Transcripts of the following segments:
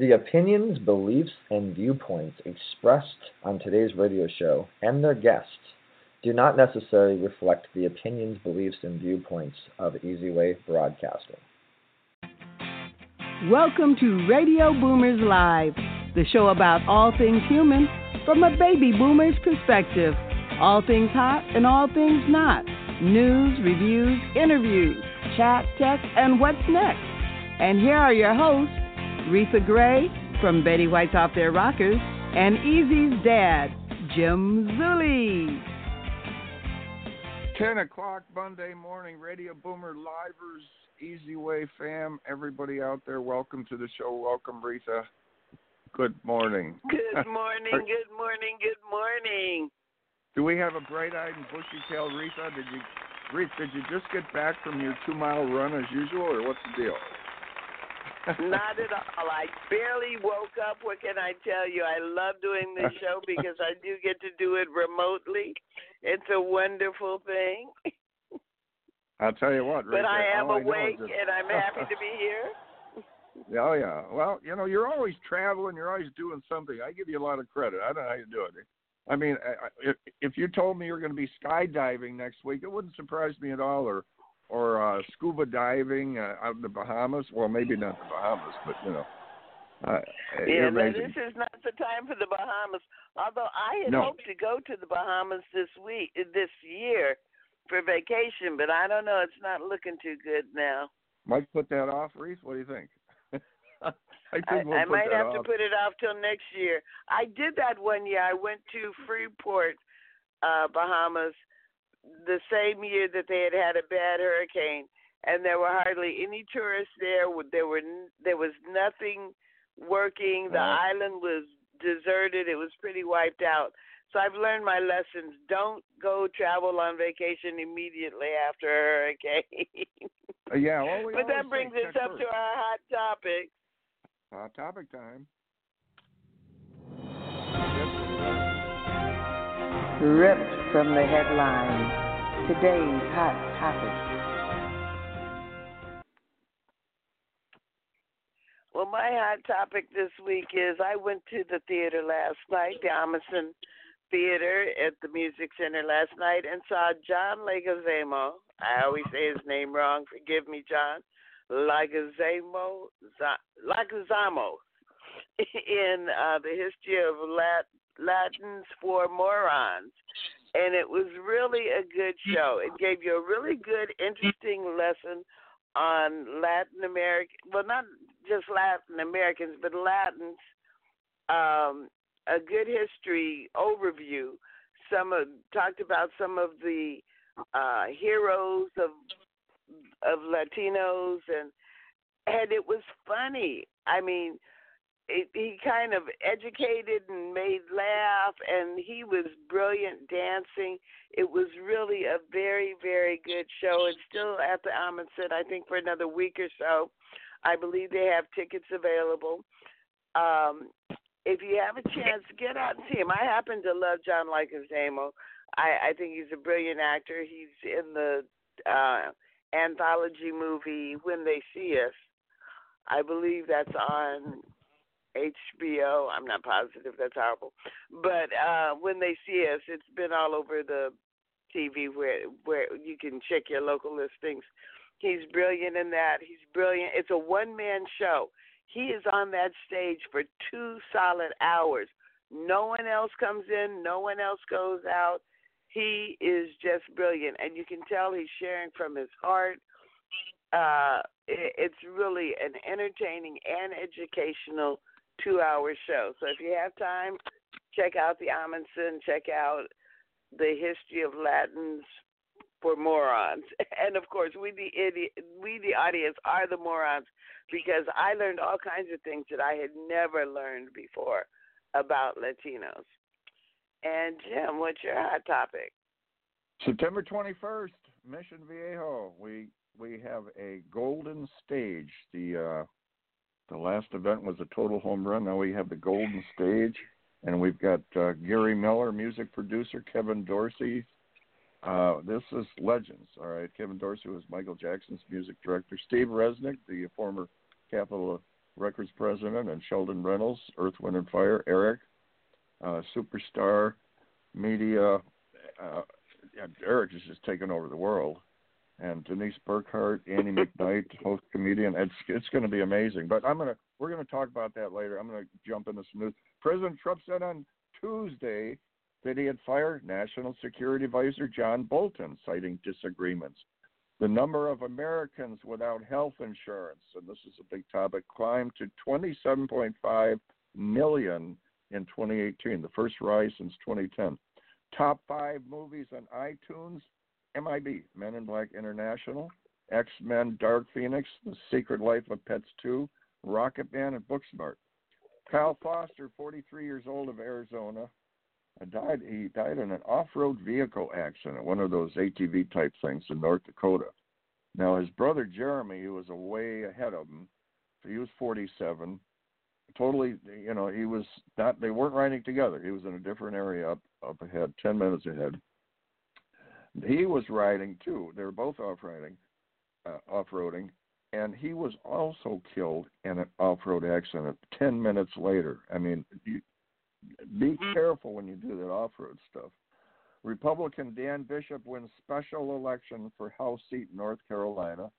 The opinions, beliefs, and viewpoints expressed on today's radio show and their guests do not necessarily reflect the opinions, beliefs, and viewpoints of Easy Way Broadcasting. Welcome to Radio Boomers Live, the show about all things human from a baby boomer's perspective. All things hot and all things not. News, reviews, interviews, chat, tech, and what's next. And here are your hosts, Reatha Grey from Betty White's Off Their Rockers, and Easy's dad, Jim Zuley. 10 o'clock Monday morning, Radio Boomer Livers, Easy Way fam, everybody out there, welcome to the show. Welcome, Reatha. Good morning. Good morning, good morning, good morning. Do we have a bright eyed and bushy tailed Reatha? Did you, Reatha, did you just get back from your two mile run as usual, or what's the deal? Not at all. I barely woke up. What can I tell you? I love doing this show because I do get to do it remotely. It's a wonderful thing. I'll tell you what, but I am I awake is and I'm happy to be here. Oh yeah. Well, you know, you're always traveling. You're always doing something. I give you a lot of credit. I don't know how you do it. I mean, I- I- if if you told me you're going to be skydiving next week, it wouldn't surprise me at all. Or or uh, scuba diving uh, out in the Bahamas. Well, maybe not the Bahamas, but you know. Uh, Yeah, no, this is not the time for the Bahamas. Although I had No. hoped to go to the Bahamas this week, this year, for vacation, but I don't know. It's not looking too good now. Might put that off, Reese. What do you think? I think we'll I put might have off. to put it off till next year. I did that one year. I went to Freeport, uh, Bahamas, the same year that they had had a bad hurricane, and there were hardly any tourists there. There were there was nothing working. The island was deserted. It was pretty wiped out. So I've learned my lessons. Don't go travel on vacation immediately after a hurricane. Uh, yeah, well, we but that brings us up to our hot topic. Hot topic time. Ripped from the headlines. Today's hot topic. Well, my hot topic this week is I went to the theater last night, the Ahmanson Theater at the Music Center last night, and saw John Leguizamo. I always say his name wrong. Forgive me, John. Leguizamo, Za- Leguizamo, in uh, the history of Lat- Latins for morons, and it was really a good show. It gave you a really good, interesting lesson on Latin American. Well, not just Latin Americans, but Latins. Um, a good history overview. Some of, talked about some of the uh, heroes of of Latinos, and and it was funny. I mean, he kind of educated and made laugh, and he was brilliant dancing. It was really a very, very good show. It's still at the Ahmanson, I think, for another week or so. I believe they have tickets available. Um, if you have a chance, get out and see him. I happen to love John Leguizamo. I, I think he's a brilliant actor. He's in the uh, anthology movie When They See Us. I believe that's on HBO. I'm not positive. That's horrible. But uh, when they see us, it's been all over the TV where where you can check your local listings. He's brilliant in that. He's brilliant. It's a one man show. He is on that stage for two solid hours. No one else comes in. No one else goes out. He is just brilliant, and you can tell he's sharing from his heart. Uh, it's really an entertaining and educational two-hour show. So if you have time, check out the Ahmanson. Check out the history of Latins for morons, and of course, we the idiot, we the audience are the morons because I learned all kinds of things that I had never learned before about Latinos. And Jim, what's your hot topic? September 21st, Mission Viejo. We we have a golden stage. The uh, the last event was a total home run. Now we have the golden stage, and we've got uh, Gary Miller, music producer, Kevin Dorsey. Uh, this is legends. All right, Kevin Dorsey was Michael Jackson's music director. Steve Resnick, the former Capitol Records president, and Sheldon Reynolds, Earth, Wind, and Fire, Eric, uh, superstar media. Uh, Eric is just taking over the world. And Denise Burkhart, Annie McKnight, host comedian. It's it's going to be amazing. But I'm gonna we're going to talk about that later. I'm going to jump into some news. President Trump said on Tuesday that he had fired National Security Advisor John Bolton, citing disagreements. The number of Americans without health insurance, and this is a big topic, climbed to 27.5 million in 2018, the first rise since 2010. Top five movies on iTunes MIB, Men in Black International, X Men Dark Phoenix, The Secret Life of Pets 2, Rocket Man, and Booksmart. Kyle Foster, 43 years old of Arizona, died. He died in an off-road vehicle accident, one of those ATV type things in North Dakota. Now his brother Jeremy, who was way ahead of him, he was 47. Totally, you know, he was not. They weren't riding together. He was in a different area up up ahead, 10 minutes ahead. He was riding too. They were both off riding, uh, off roading, and he was also killed in an off-road accident 10 minutes later. I mean, you, be mm-hmm. careful when you do that off-road stuff. Republican Dan Bishop wins special election for House seat in North Carolina.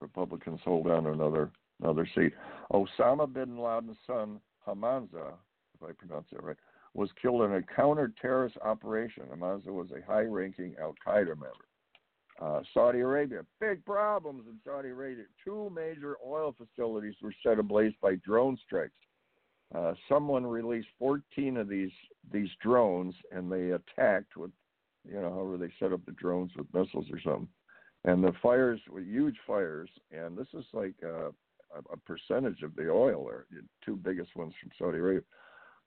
Republicans hold on another another seat. Osama bin Laden's son Hamza, if I pronounce that right, was killed in a counter-terrorist operation. Hamza was a high-ranking Al Qaeda member. Uh, Saudi Arabia, big problems in Saudi Arabia. Two major oil facilities were set ablaze by drone strikes. Uh, someone released 14 of these these drones, and they attacked with, you know, however they set up the drones with missiles or something. And the fires were huge fires, and this is like uh, a, a percentage of the oil there, two biggest ones from Saudi Arabia.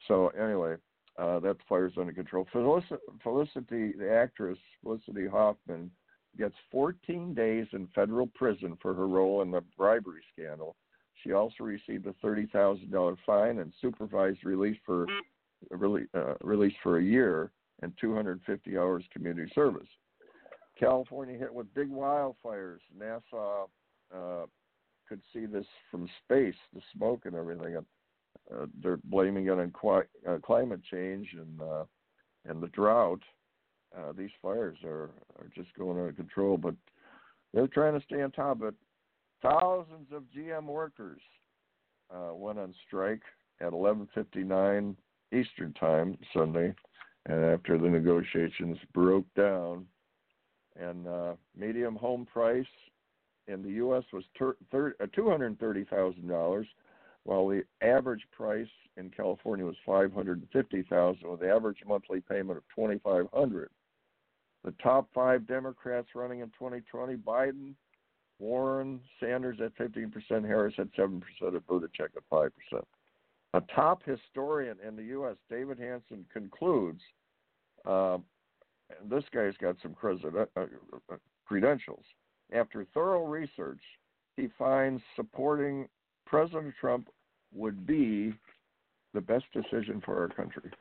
So anyway, uh, that fire's under control. Felicity, Felicity, the actress Felicity Huffman gets 14 days in federal prison for her role in the bribery scandal. She also received a $30,000 fine and supervised release for uh, release for a year and 250 hours community service. California hit with big wildfires. NASA uh, could see this from space, the smoke and everything. Uh, they're blaming it on uh, climate change and uh, and the drought uh, these fires are are just going out of control. But they're trying to stay on top it. Thousands of GM workers uh, went on strike at 11:59 Eastern Time Sunday, and after the negotiations broke down, and uh, medium home price in the U.S. was ter- thir- uh, $230,000, while the average price in California was 550,000, with the average monthly payment of 2,500. The top five Democrats running in 2020 Biden, Warren, Sanders at 15%, Harris at 7%, and Buttigieg at 5%. A top historian in the U.S., David Hanson, concludes uh, this guy's got some uh, uh, credentials. After thorough research, he finds supporting President Trump would be the best decision for our country.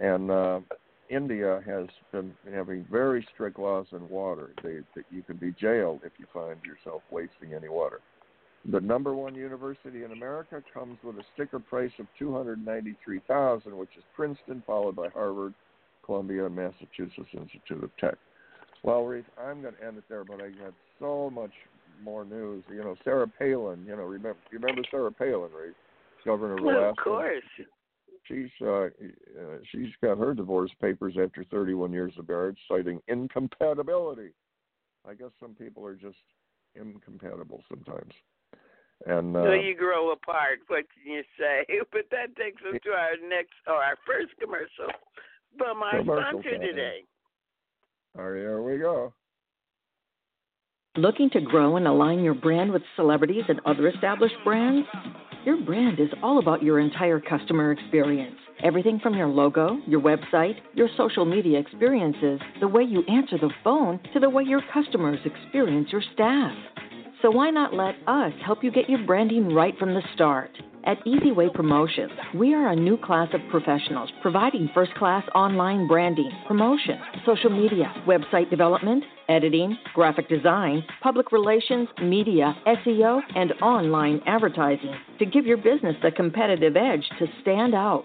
And uh, India has been having very strict laws on water. They, that you can be jailed if you find yourself wasting any water. The number one university in America comes with a sticker price of two hundred ninety-three thousand, which is Princeton, followed by Harvard, Columbia, and Massachusetts Institute of Tech. Well, Reef, I'm going to end it there, but I got so much more news. You know, Sarah Palin. You know, remember remember Sarah Palin, Reef, governor of Alaska. Well, of course she's uh, uh, she's got her divorce papers after 31 years of marriage, citing incompatibility. I guess some people are just incompatible sometimes. And uh, so you grow apart. What can you say? But that takes us to our next or our first commercial from our sponsor today. All right, here we go. Looking to grow and align your brand with celebrities and other established brands? Your brand is all about your entire customer experience. Everything from your logo, your website, your social media experiences, the way you answer the phone, to the way your customers experience your staff. So why not let us help you get your branding right from the start? At Easyway Promotions, we are a new class of professionals providing first class online branding, promotion, social media, website development, editing, graphic design, public relations, media, SEO, and online advertising to give your business the competitive edge to stand out.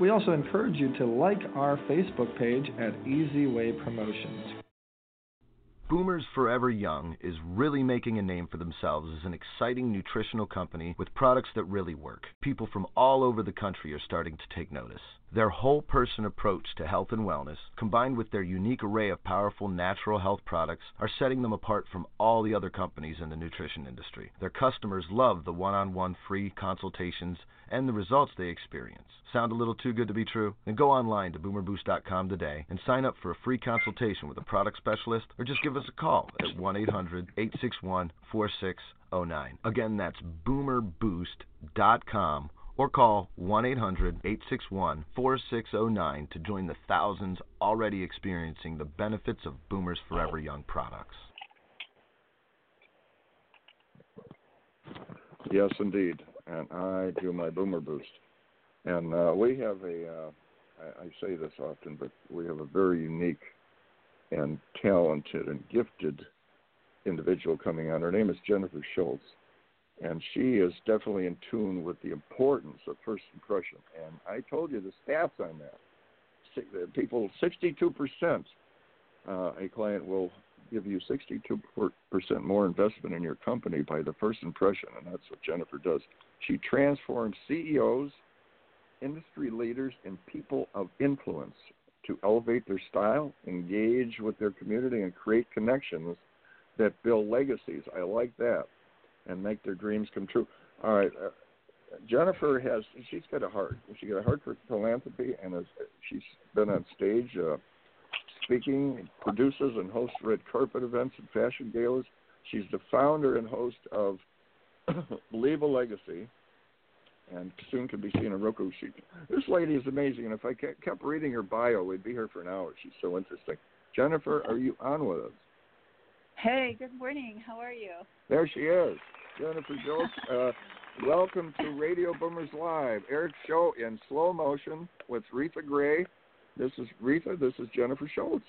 We also encourage you to like our Facebook page at Easy Way Promotions. Boomers Forever Young is really making a name for themselves as an exciting nutritional company with products that really work. People from all over the country are starting to take notice. Their whole person approach to health and wellness, combined with their unique array of powerful natural health products, are setting them apart from all the other companies in the nutrition industry. Their customers love the one on one free consultations and the results they experience. Sound a little too good to be true? Then go online to boomerboost.com today and sign up for a free consultation with a product specialist or just give us a call at 1 800 861 4609. Again, that's boomerboost.com or call 1 800 861 4609 to join the thousands already experiencing the benefits of Boomers Forever Young products. Yes, indeed. And I do my Boomer Boost. And uh, we have a, uh, I, I say this often, but we have a very unique and talented and gifted individual coming on. Her name is Jennifer Shultz. And she is definitely in tune with the importance of first impression. And I told you the stats on that. People, 62%, uh, a client will give you 62% more investment in your company by the first impression, and that's what Jennifer does. She transforms CEOs, industry leaders, and people of influence to elevate their style, engage with their community, and create connections that build legacies. I like that, and make their dreams come true. All right. Uh, Jennifer has she's got a heart. She's got a heart for philanthropy, and has, she's been on stage uh, speaking, produces and hosts red carpet events and fashion galas. She's the founder and host of Leave a Legacy, and soon can be seen on Roku. She, this lady is amazing, and if I kept reading her bio, we'd be here for an hour. She's so interesting. Jennifer, are you on with us? Hey, good morning. How are you? There she is, Jennifer Jones. Uh, welcome to Radio Boomers Live, Eric's show in slow motion with Reatha Grey. This is Reatha. This is Jennifer Shultz.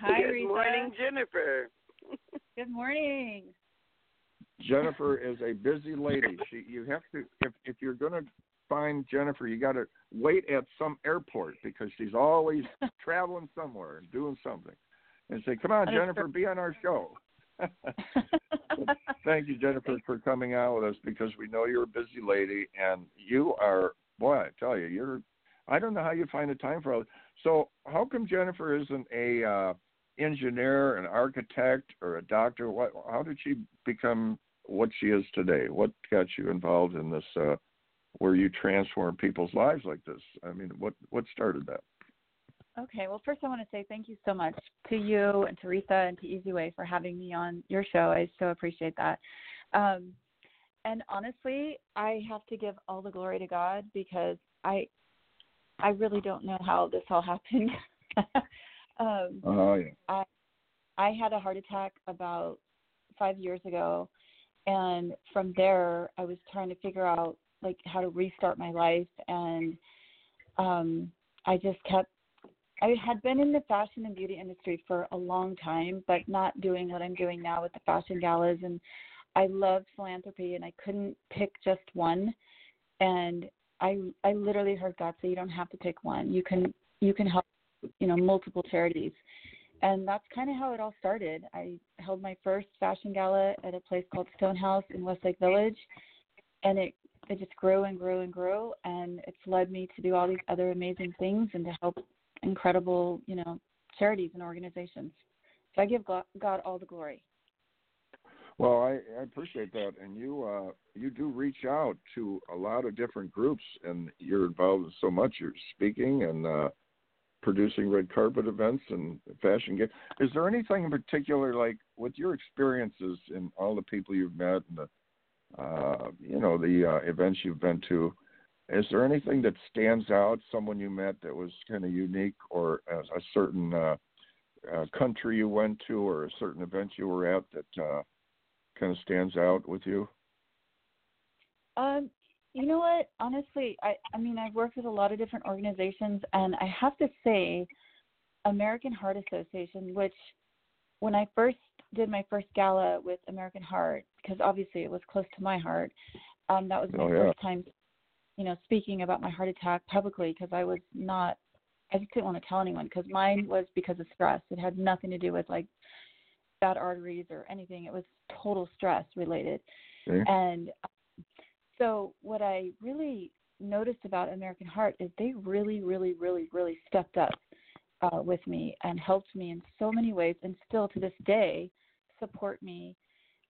Hi, Good Reatha. morning, Jennifer. Good morning. Jennifer is a busy lady. She you have to if if you're going to find Jennifer, you got to wait at some airport because she's always traveling somewhere and doing something. And say, "Come on, Jennifer, be on our show." Thank you, Jennifer, for coming out with us because we know you're a busy lady and you are boy, I tell you, you're I don't know how you find the time for all. So, how come Jennifer isn't a uh, engineer, an architect, or a doctor? What? How did she become what she is today? What got you involved in this? Uh, where you transform people's lives like this? I mean, what what started that? Okay, well, first I want to say thank you so much to you and Teresa and to Easyway for having me on your show. I so appreciate that. Um, and honestly, I have to give all the glory to God because I I really don't know how this all happened. um, oh yeah. I I had a heart attack about five years ago, and from there I was trying to figure out like how to restart my life, and um, I just kept. I had been in the fashion and beauty industry for a long time, but not doing what I'm doing now with the fashion galas. And I loved philanthropy, and I couldn't pick just one. And I I literally heard God say you don't have to pick one. You can you can help you know multiple charities. And that's kind of how it all started. I held my first fashion gala at a place called Stonehouse in Westlake Village, and it it just grew and grew and grew, and it's led me to do all these other amazing things and to help incredible you know charities and organizations. So I give God all the glory. Well, I, I appreciate that, and you uh, you do reach out to a lot of different groups, and you're involved in so much. You're speaking and uh, producing red carpet events and fashion games. Is there anything in particular, like with your experiences and all the people you've met and the uh, you know the uh, events you've been to? Is there anything that stands out? Someone you met that was kind of unique, or a, a certain uh, uh, country you went to, or a certain event you were at that uh, kind of stands out with you? Um, you know what? Honestly, I I mean I've worked with a lot of different organizations, and I have to say, American Heart Association, which when I first did my first gala with American Heart, because obviously it was close to my heart, um, that was my Oh, yeah. first time, you know, speaking about my heart attack publicly because I was not, I just didn't want to tell anyone because mine was because of stress. It had nothing to do with like bad arteries or anything. It was total stress related. Okay. And so what I really noticed about American Heart is they really, really, really, really stepped up uh, with me and helped me in so many ways, and still to this day support me,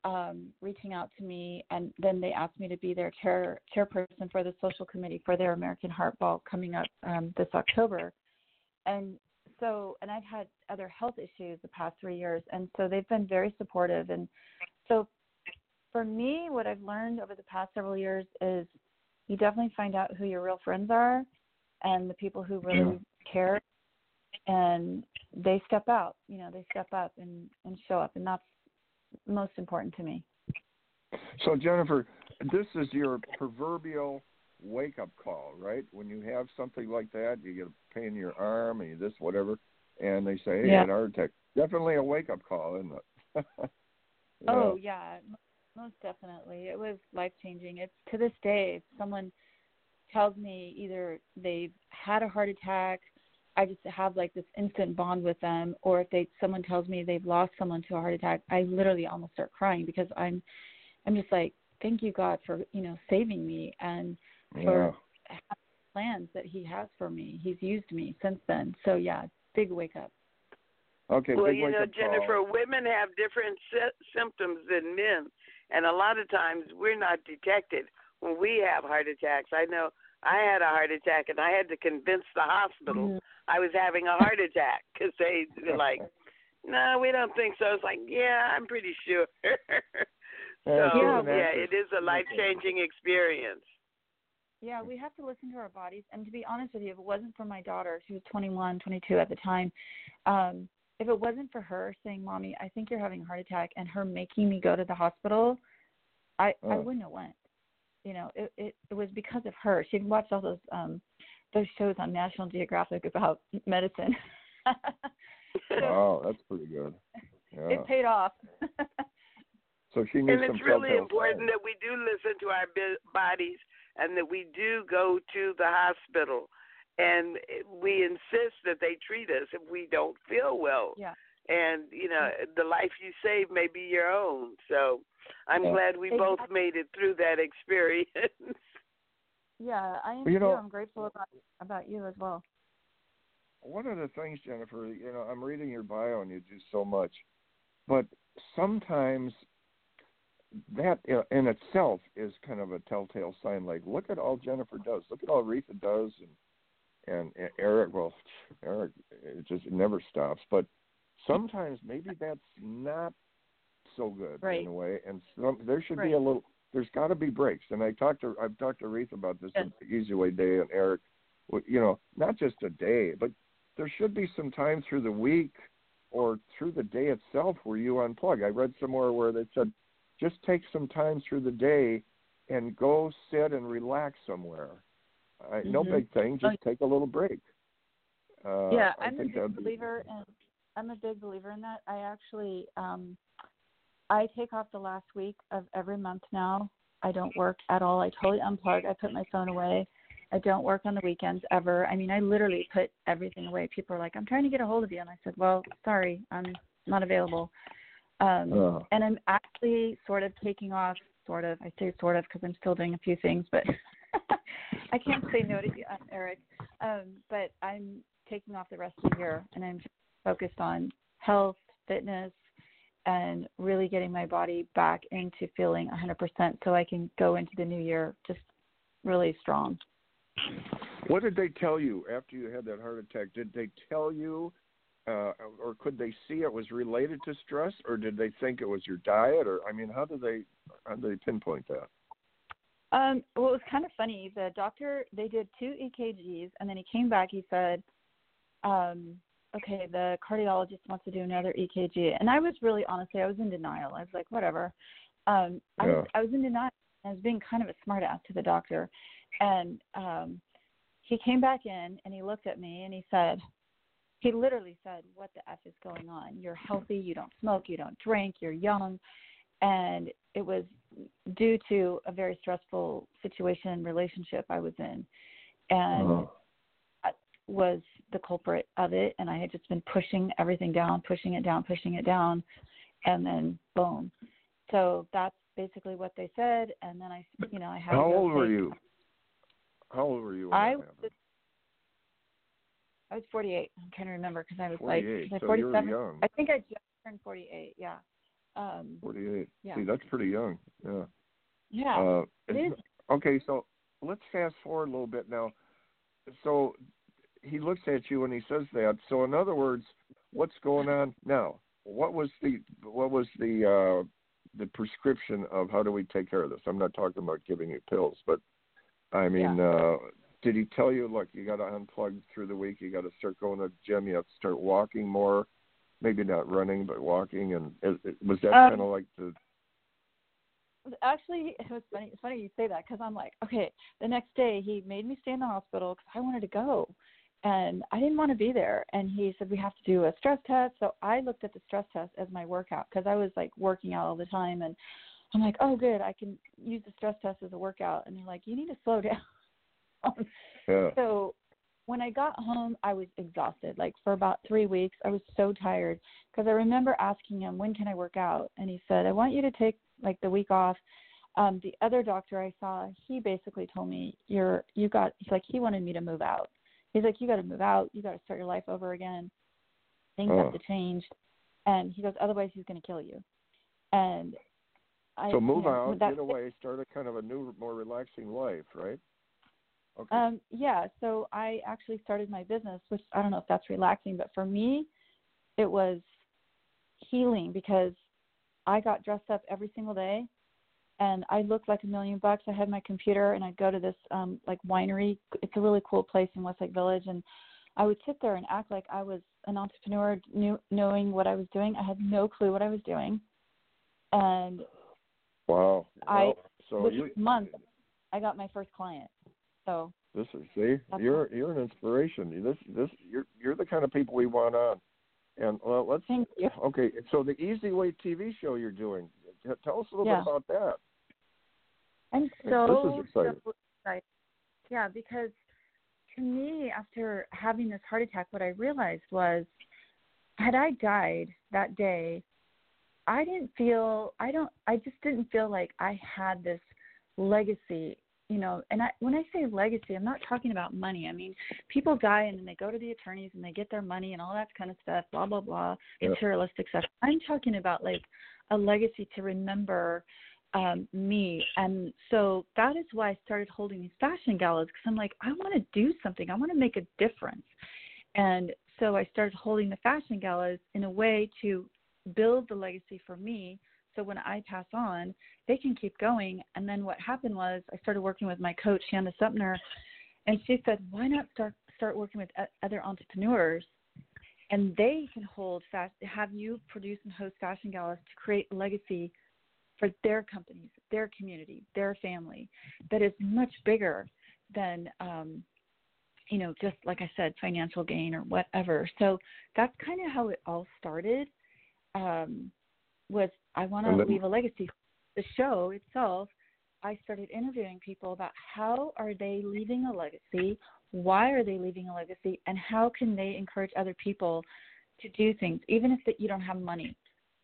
um, reaching out to me, and then they asked me to be their chair chairperson for the social committee for their American Heart Ball coming up um, this October, and so and I've had other health issues the past three years, and so they've been very supportive, and so for me, what I've learned over the past several years is you definitely find out who your real friends are and the people who really care and they step out you know they step up and and show up and that's most important to me So Jennifer, this is your proverbial wake up call, right? When you have something like that, you get a pain in your arm and you this whatever, and they say, "Hey, Yeah. an heart attack." Definitely a wake up call, isn't it? You oh yeah most definitely it was life changing it's to this day if someone tells me either they've had a heart attack i just have like this instant bond with them or if they someone tells me they've lost someone to a heart attack i literally almost start crying because i'm i'm just like thank you god for you know saving me and for Yeah. plans that he has for me he's used me since then so yeah big wake up Okay. well, you know, wake-up call. Jennifer, women have different sy- symptoms than men, and a lot of times we're not detected when we have heart attacks. I know I had a heart attack, and I had to convince the hospital Mhm. I was having a heart attack because they were like, "No, we don't think so." It's like, "Yeah, I'm pretty sure." so Yeah, Yeah, yeah, it's it is a life changing experience. Yeah, we have to listen to our bodies. And to be honest with you, if it wasn't for my daughter, she was 21, 22 at the time, um, if it wasn't for her saying, "Mommy, I think you're having a heart attack," and her making me go to the hospital, I I Oh. wouldn't have went. You know, it, it it was because of her. She watched all those um those shows on National Geographic about medicine. so Wow, that's pretty good. Yeah. it paid off. so she needs And some it's really important that we do listen to our bi- bodies and that we do go to the hospital and we insist that they treat us if we don't feel well. yeah. And, you know, the life you save may be your own. So I'm Yeah. glad we both made it through that experience. Yeah, I am Well, you too. I'm grateful about about you as well. One of the things, Jennifer, you know, I'm reading your bio and you do so much, but sometimes that in itself is kind of a telltale sign. Like, look at all Jennifer does. Look at all Aretha does, and and, and Eric. Well, Eric, it just it never stops. But sometimes maybe that's not so good Right. in a way, and some, there should be a little. There's got to be breaks, and I talked to I've talked to Aretha about this Yes. the Easy Way Day and Eric. w- You know, not just a day, but there should be some time through the week or through the day itself where you unplug. I read somewhere where they said just take some time through the day and go sit and relax somewhere. I, No big thing, just take a little break. Uh, yeah, I I'm a think big that'd be- believer in I'm a big believer in that. I actually um I take off the last week of every month now. I don't work at all. I totally unplug. I put my phone away. I don't work on the weekends ever. I mean, I literally put everything away. People are like, "I'm trying to get a hold of you," and I said, "Well, sorry, I'm not available." Um, Oh. and I'm actually sort of taking off. Sort of. I say sort of because I'm still doing a few things, but I can't say no to you, uh, Eric. Um, but I'm taking off the rest of the year, and I'm focused on health, fitness, and really getting my body back into feeling 100% so I can go into the new year just really strong. What did they tell you after you had that heart attack? Did they tell you, uh, or could they see it was related to stress, or did they think it was your diet, or I mean, how do they how do they pinpoint that? Um, well, it was kind of funny. The doctor they did two EKGs, and then he came back. He said, um, "Okay, the cardiologist wants to do another EKG." And I was really honestly, I was in denial. I was like, "Whatever." Um, I was I was in denial. I was being kind of a smartass to the doctor, and um, he came back in and he looked at me and he said, he literally said, "What the f is going on? You're healthy. You don't smoke. You don't drink. You're young." And it was due to a very stressful situation and relationship I was in, and Uh-huh. that was the culprit of it. And I had just been pushing everything down, pushing it down, pushing it down, and then boom. So that's basically what they said. And then I, you know, I had. How old were you? How old were you I was? I was 48. I'm trying to remember because I was like, 48. was I So you were 47? young. I think I just turned 48. Yeah. Um, 48. Yeah. See, that's pretty young. Yeah. yeah. Uh, it is. Okay, so let's fast forward a little bit now. So he looks at you and he says that. So in other words, what's going on now? What was the what was the uh the prescription of how do we take care of this? I'm not talking about giving you pills, but I mean, uh did he tell you look, you got to unplug through the week, you got to start going to the gym, you have to start walking more, maybe not running but walking and it, it, was that Um, kind of like the Actually, it was funny. It's funny you say that because I'm like, okay. The next day, he made me stay in the hospital because I wanted to go, and I didn't want to be there. And he said we have to do a stress test. So I looked at the stress test as my workout because I was like working out all the time, and I'm like, oh, good, I can use the stress test as a workout. And they're like, you need to slow down. yeah. So when I got home, I was exhausted. Like for about three weeks, I was so tired because I remember asking him, "When can I work out?" And he said, "I want you to take like the week off." Um, the other doctor I saw, he basically told me, "You're you got." He's like, he wanted me to move out. He's like, "You got to move out. You got to start your life over again. Things Oh. have to change." And he goes, "Otherwise, he's going to kill you." And I, So move you know, out, that- get away, start a kind of a new, more relaxing life, right? Okay. Um, yeah, so I actually started my business, which I don't know if that's relaxing, but for me, it was healing because I got dressed up every single day and I looked like a million bucks. I had my computer and I'd go to this um like winery. It's a really cool place in Westlake Village and I would sit there and act like I was an entrepreneur, knew, knowing what I was doing. I had no clue what I was doing. And wow. I- so you, month I got my first client. So this is see, you're you're an inspiration. This this you're you're the kind of people we want on. And well, let's thank you. okay. So the Easy Way TV show you're doing, tell us a little Yeah. bit about that. I'm is so, exciting. so excited. Yeah, because to me, after having this heart attack, what I realized was, had I died that day, I didn't feel. I don't. I just didn't feel like I had this legacy. You know, and I, when I say legacy, I'm not talking about money. I mean, people die and then they go to the attorneys and they get their money and all that kind of stuff, blah blah blah, Yeah. materialistic stuff. I'm talking about like a legacy to remember um, me. And so that is why I started holding these fashion galas because I'm like, I want to do something. I want to make a difference. And so I started holding the fashion galas in a way to build the legacy for me. So when I pass on, they can keep going. And then what happened was I started working with my coach, Shanna Supner, and she said, why not start start working with other entrepreneurs and they can hold fast have you produce and host fashion galas to create legacy for their companies, their community, their family that is much bigger than um, you know, just like I said, financial gain or whatever. So that's kind of how it all started. Um, was I want to leave a legacy. The show itself, I started interviewing people about how are they leaving a legacy, why are they leaving a legacy, and how can they encourage other people to do things, even if that you don't have money.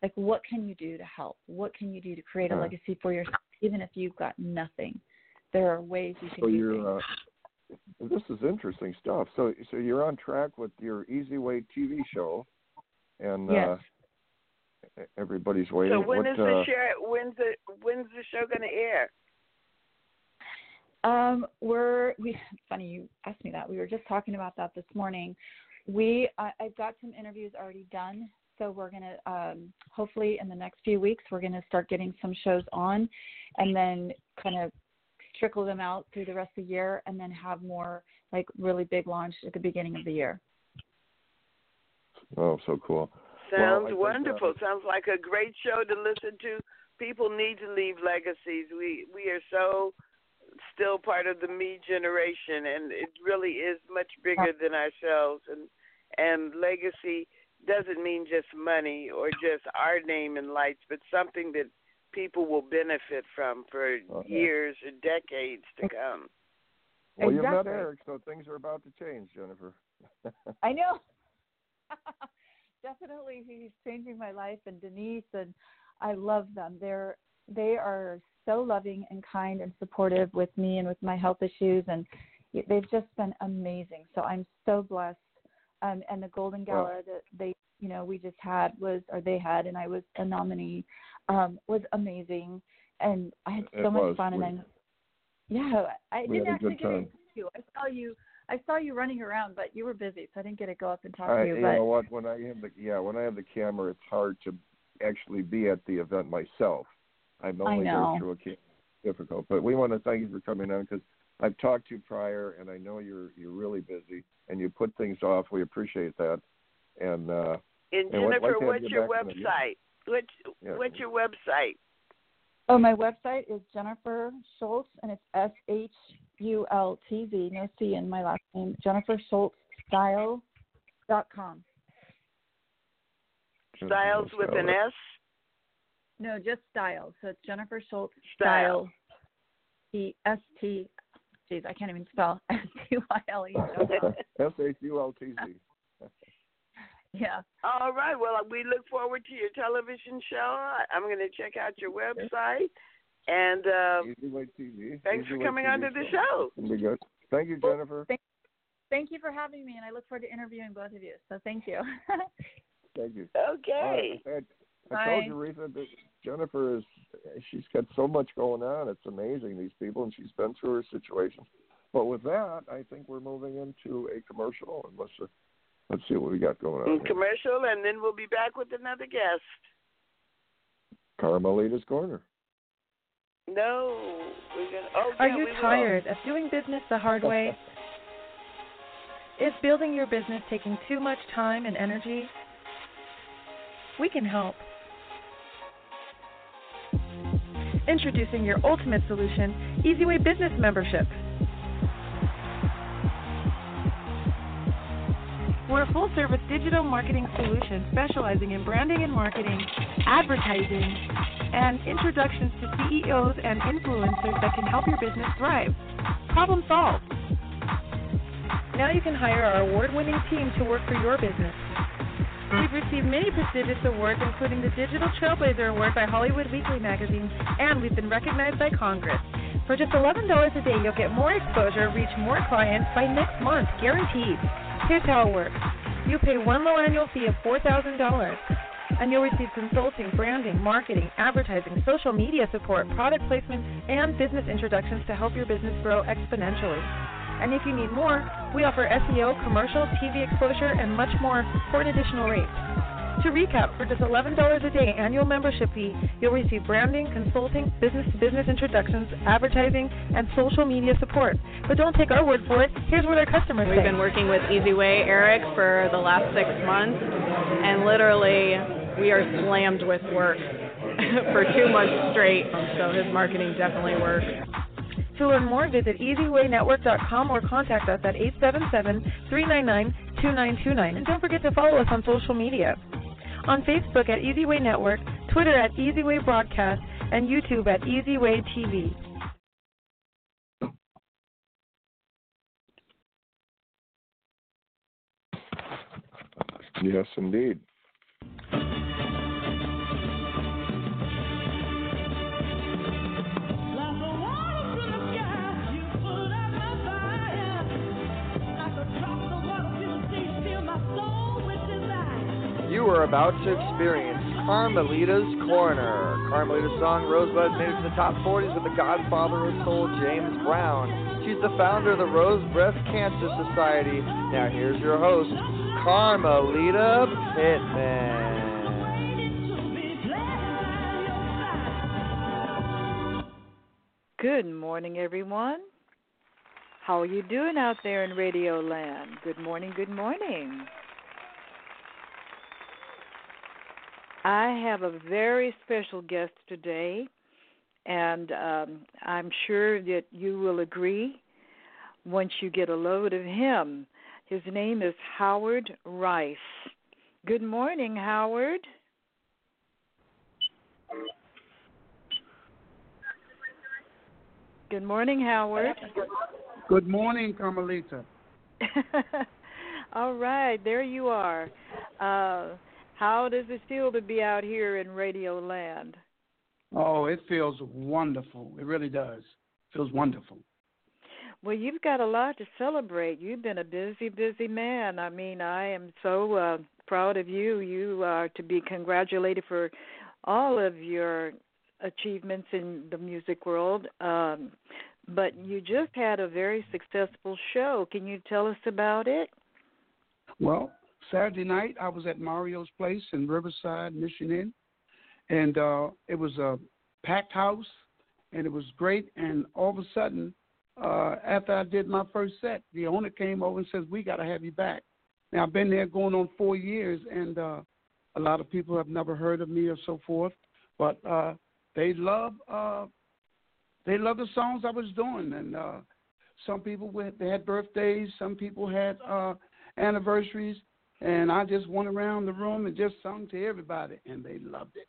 Like, what can you do to help? What can you do to create a legacy for yourself, even if you've got nothing? There are ways you can So do you're things. uh, this is interesting stuff. So so you're on track with your Easy Way TV show, and uh, Yes. Everybody's waiting. So when what, is uh, the show? When's the when's the show going to air? Um, we're we. Funny you asked me that. We were just talking about that this morning. We I, I've got some interviews already done, so we're gonna um, hopefully in the next few weeks we're gonna start getting some shows on, and then kind of trickle them out through the rest of the year, and then have more like really big launch at the beginning of the year. Oh, so cool. Sounds Well, I think, uh, wonderful. Sounds like a great show to listen to. People need to leave legacies. We we are so still part of the me generation, and it really is much bigger than ourselves. And and legacy doesn't mean just money or just our name in lights, but something that people will benefit from for Okay. years or decades to come. Well, you met Exactly. Eric, so things are about to change, Jennifer. I know. Definitely, he's changing my life, and Denise, and I love them. They're they are so loving and kind and supportive with me and with my health issues, and they've just been amazing. So I'm so blessed. Um, and the Golden Gala that they, you know, we just had was, or they had, and I was a nominee, um, was amazing, and I had It so much was. fun. We- And I, yeah, I didn't actually get to you. I saw you I saw you running around, but you were busy, so I didn't get to go up and talk I, to you. you But know what? When I have the yeah, when I have the camera, it's hard to actually be at the event myself. I'm I only know. go through a camera. Difficult, but we want to thank you for coming on because I've talked to you prior, and I know you're you're really busy and you put things off. We appreciate that, and uh, And And what- Jennifer, like what's you your back in the- website? What's Yeah. what's your website? oh, my website is Jennifer Shultz, and it's S H U L T Z, no C in my last name. Jennifer Shultz Style dot com. Styles with an S. No, just Style. So it's Jennifer Shultz Style. Style. T S T. Geez, I can't even spell S T Y L E. dot com. S H U L T Z. Yeah. All right. Well, we look forward to your television show. I- I'm going to check out your website. And uh, Easy TV. thanks Easy for coming TV onto the show. It'll be good. Thank you, Jennifer. Thank you for having me, and I look forward to interviewing both of you. So thank you. Thank you. Okay. Uh, I, I told you, Rita, that Jennifer is, she's got so much going on. It's amazing, these people, and she's been through her situations. But with that, I think we're moving into a commercial. And let's, uh, let's see what we got going on. Here. Commercial, and then we'll be back with another guest. Carmelita's Corner. No, we're gonna. Oh, Are yeah, you we will. tired of doing business the hard way? Is building your business taking too much time and energy? We can help. Introducing your ultimate solution, EasyWay Business Membership. We're a full service digital marketing solution specializing in branding and marketing, advertising, and introductions to CEOs and influencers that can help your business thrive. Problem solved. Now you can hire our award winning team to work for your business. We've received many prestigious awards, including the Digital Trailblazer Award by Hollywood Weekly magazine, and we've been recognized by Congress. For just $11 a day, you'll get more exposure, reach more clients by next month, guaranteed. Here's how it works you pay one low annual fee of $4,000, and you'll receive consulting, branding, marketing, advertising, social media support, product placement, and business introductions to help your business grow exponentially. And if you need more, we offer SEO, commercial, TV exposure, and much more for an additional rate. To recap, for just $11 a day annual membership fee, you'll receive branding, consulting, business to business introductions, advertising, and social media support. But don't take our word for it. Here's what our customers We've say. been working with EasyWay Eric for the last six months, and literally we are slammed with work for two months straight. So his marketing definitely works. To learn more, visit easywaynetwork.com or contact us at 877-399-2929. And don't forget to follow us on social media. On Facebook at EasyWay Network, Twitter at EasyWay Broadcast, and YouTube at EasyWay TV. Yes, indeed. You are about to experience Carmelita's Corner. Carmelita's song Rosebud made it to the top 40s with the godfather of soul, James Brown. She's the founder of the Rose Breast Cancer Society. Now here's your host, Carmelita Pittman. Good morning, everyone. How are you doing out there in Radio Land? Good morning, good morning. I have a very special guest today, and um, I'm sure that you will agree once you get a load of him. His name is Howard Rice. Good morning, Howard. Good morning, Howard. Good morning, Carmelita. All right, there you are. Uh, how does it feel to be out here in Radio Land? Oh, it feels wonderful. It really does. It feels wonderful. Well, you've got a lot to celebrate. You've been a busy, busy man. I mean, I am so uh, proud of you. You are to be congratulated for all of your achievements in the music world. Um, but you just had a very successful show. Can you tell us about it? Well, Saturday night I was at Mario's place in Riverside, Michigan, and uh, it was a packed house, and it was great. And all of a sudden, uh, after I did my first set, the owner came over and says, "We got to have you back." Now I've been there going on four years, and uh, a lot of people have never heard of me or so forth, but uh, they love uh, they love the songs I was doing, and uh, some people they had birthdays, some people had uh, anniversaries, and I just went around the room and just sung to everybody, and they loved it.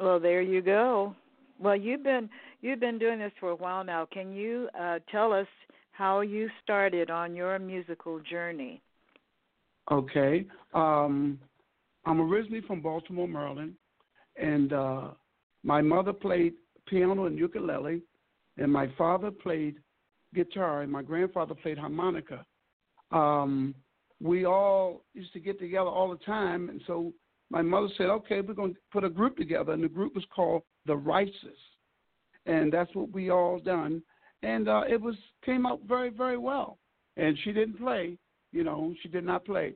Well, there you go. Well, you've been you've been doing this for a while now. Can you uh, tell us how you started on your musical journey? Okay, um, I'm originally from Baltimore, Maryland, and uh, my mother played piano and ukulele, and my father played guitar, and my grandfather played harmonica. Um, we all used to get together all the time, and so my mother said, "Okay, we're going to put a group together," and the group was called the Rices, and that's what we all done, and uh, it was came out very, very well. And she didn't play, you know, she did not play,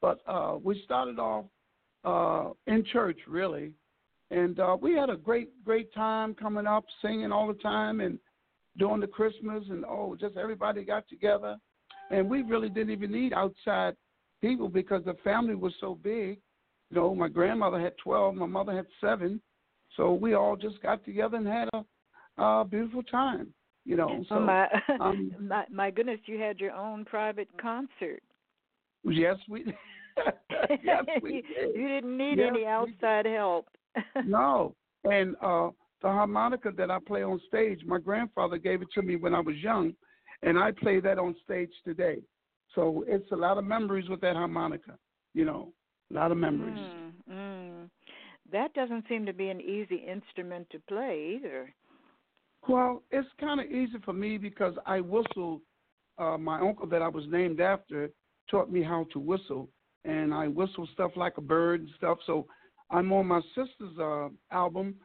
but uh, we started off uh, in church really, and uh, we had a great, great time coming up, singing all the time, and doing the Christmas, and oh, just everybody got together, and we really didn't even need outside people because the family was so big. You know, my grandmother had twelve, my mother had seven, so we all just got together and had a, a beautiful time. You know, so oh my, um, my my goodness, you had your own private concert. Yes, we. yes, we did. you didn't need yes, any outside help. no, and uh, the harmonica that I play on stage, my grandfather gave it to me when I was young, and I play that on stage today. So it's a lot of memories with that harmonica. You know, a lot of memories. Mm, mm. That doesn't seem to be an easy instrument to play either. Well, it's kind of easy for me because I whistle. Uh, my uncle that I was named after taught me how to whistle, and I whistle stuff like a bird and stuff. So I'm on my sister's uh, album,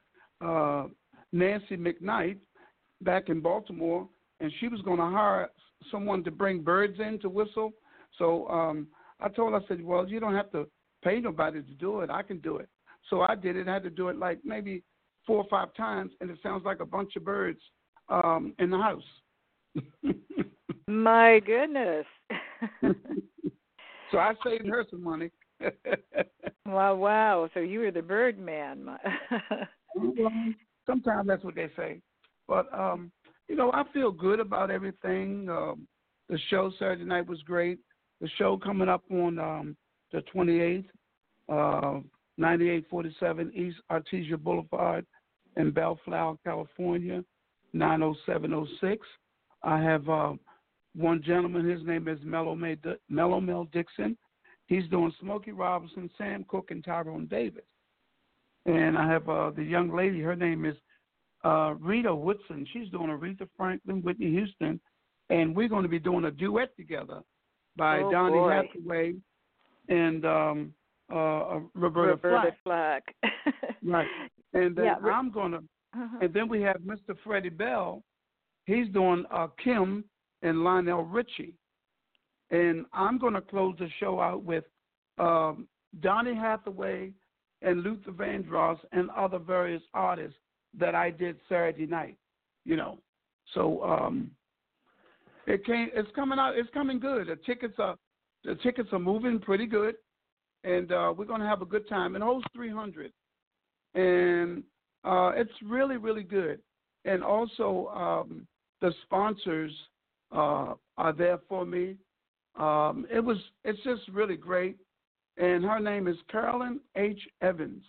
uh, Nancy McKnight, back in Baltimore, and she was going to hire someone to bring birds in to whistle. So um, I told her, I said, well, you don't have to pay nobody to do it. I can do it. So I did it. I had to do it like maybe four or five times, and it sounds like a bunch of birds um, in the house. My goodness. so I saved her some money. wow, wow. So you were the bird man. sometimes that's what they say. But um, you know, I feel good about everything. Um, the show Saturday night was great. The show coming up on um, the 28th, uh, 9847 East Artesia Boulevard in Bellflower, California, 90706. I have uh, one gentleman. His name is Mellow, Mel Dixon. He's doing Smokey Robinson, Sam Cooke, and Tyrone Davis. And I have uh, the young lady. Her name is uh, Rita Woodson. She's doing Aretha Franklin, Whitney Houston, and we're going to be doing a duet together by oh, Donny boy. Hathaway and um, uh, Roberta, Roberta Flack. Flack. right. And then Yeah, I'm gonna Uh-huh. and then we have Mr. Freddie Bell. He's doing uh, Kim and Lionel Richie. And I'm going to close the show out with um, Donny Hathaway and Luther Vandross and other various artists that I did Saturday night. You know, so um, it came. It's coming out. It's coming good. The tickets are the tickets are moving pretty good, and uh, we're going to have a good time. It holds 300, and uh, it's really really good. And also um, the sponsors uh, are there for me. Um, it was it's just really great, and her name is Carolyn H. Evans,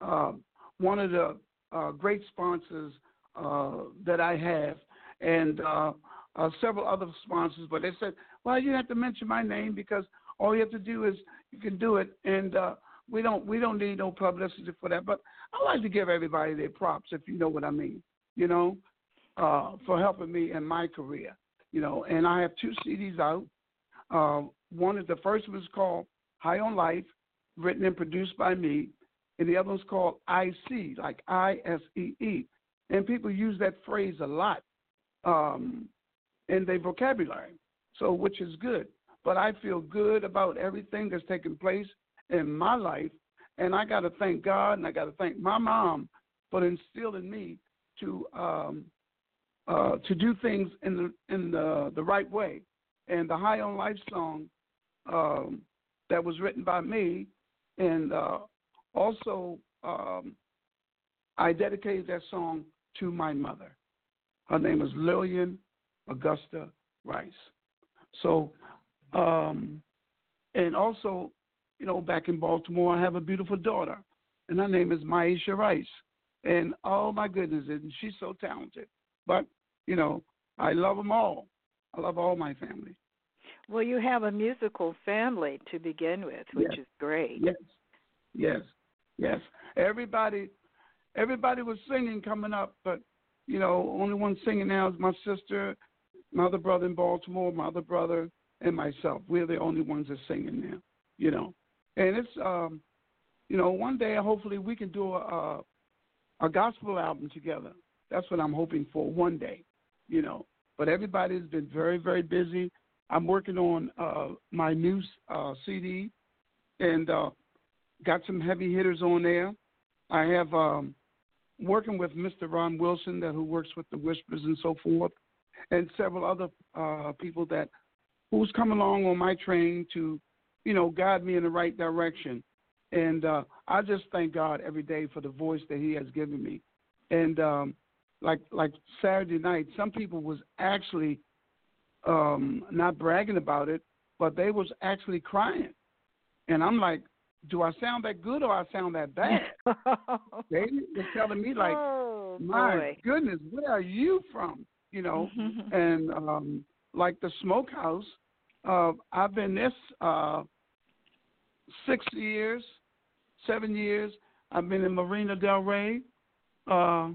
uh, one of the uh, great sponsors uh, that I have, and uh, uh, several other sponsors. But they said, well, you have to mention my name because all you have to do is you can do it, and uh, we don't we don't need no publicity for that. But I like to give everybody their props, if you know what I mean. You know, for helping me in my career. You know, and I have two CDs out. One is the first one is called High on Life, written and produced by me, and the other one's called IC, like I S E E. And people use that phrase a lot um, in their vocabulary, so which is good. But I feel good about everything that's taking place in my life, and I got to thank God and I got to thank my mom for instilling me to um, uh, to do things in the in the the right way. And the High on Life song um, that was written by me, and uh, also um, I dedicated that song to my mother. Her name is Lillian Augusta Rice. So, um, and also, you know, back in Baltimore, I have a beautiful daughter, and her name is Maisha Rice. And oh my goodness, and she's so talented. But you know, I love them all. I love all my family. Well, you have a musical family to begin with, which Yes. is great. Yes, yes, yes. Everybody, everybody was singing coming up, but you know, only one singing now is my sister, my other brother in Baltimore, my other brother, and myself. We're the only ones that singing now. You know, and it's um, you know, one day hopefully we can do a a, gospel album together. That's what I'm hoping for one day. You know, but everybody's been very very busy. I'm working on uh, my new uh, CD, and uh, got some heavy hitters on there. I have um, working with Mr. Ron Wilson, that who works with the Whispers and so forth, and several other uh, people that who's come along on my train to, you know, guide me in the right direction. And uh, I just thank God every day for the voice that He has given me. And um, like like Saturday night, some people was actually um, not bragging about it, but they was actually crying. And I'm like, do I sound that good or I sound that bad? they were telling me like, oh, my boy. goodness, where are you from? You know, and um, like the smokehouse, uh, I've been this uh, six years, seven years. I've been in Marina Del Rey. Uh,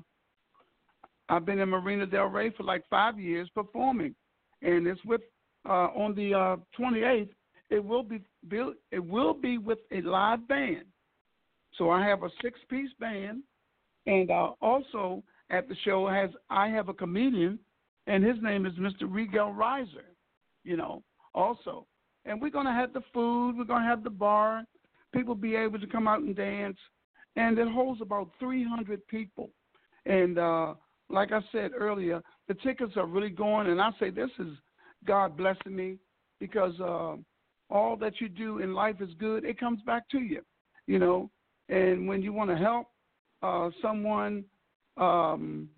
I've been in Marina Del Rey for like five years performing, and it's with uh, on the uh, 28th. It will be built. It will be with a live band. So I have a six-piece band, and uh, also at the show has I have a comedian, and his name is Mr. Regal Reiser. You know, also, and we're gonna have the food. We're gonna have the bar. People be able to come out and dance, and it holds about 300 people. And uh, like I said earlier, the tickets are really going, and I say this is God blessing me because uh, all that you do in life is good. It comes back to you, you know. And when you want to help uh, someone, um,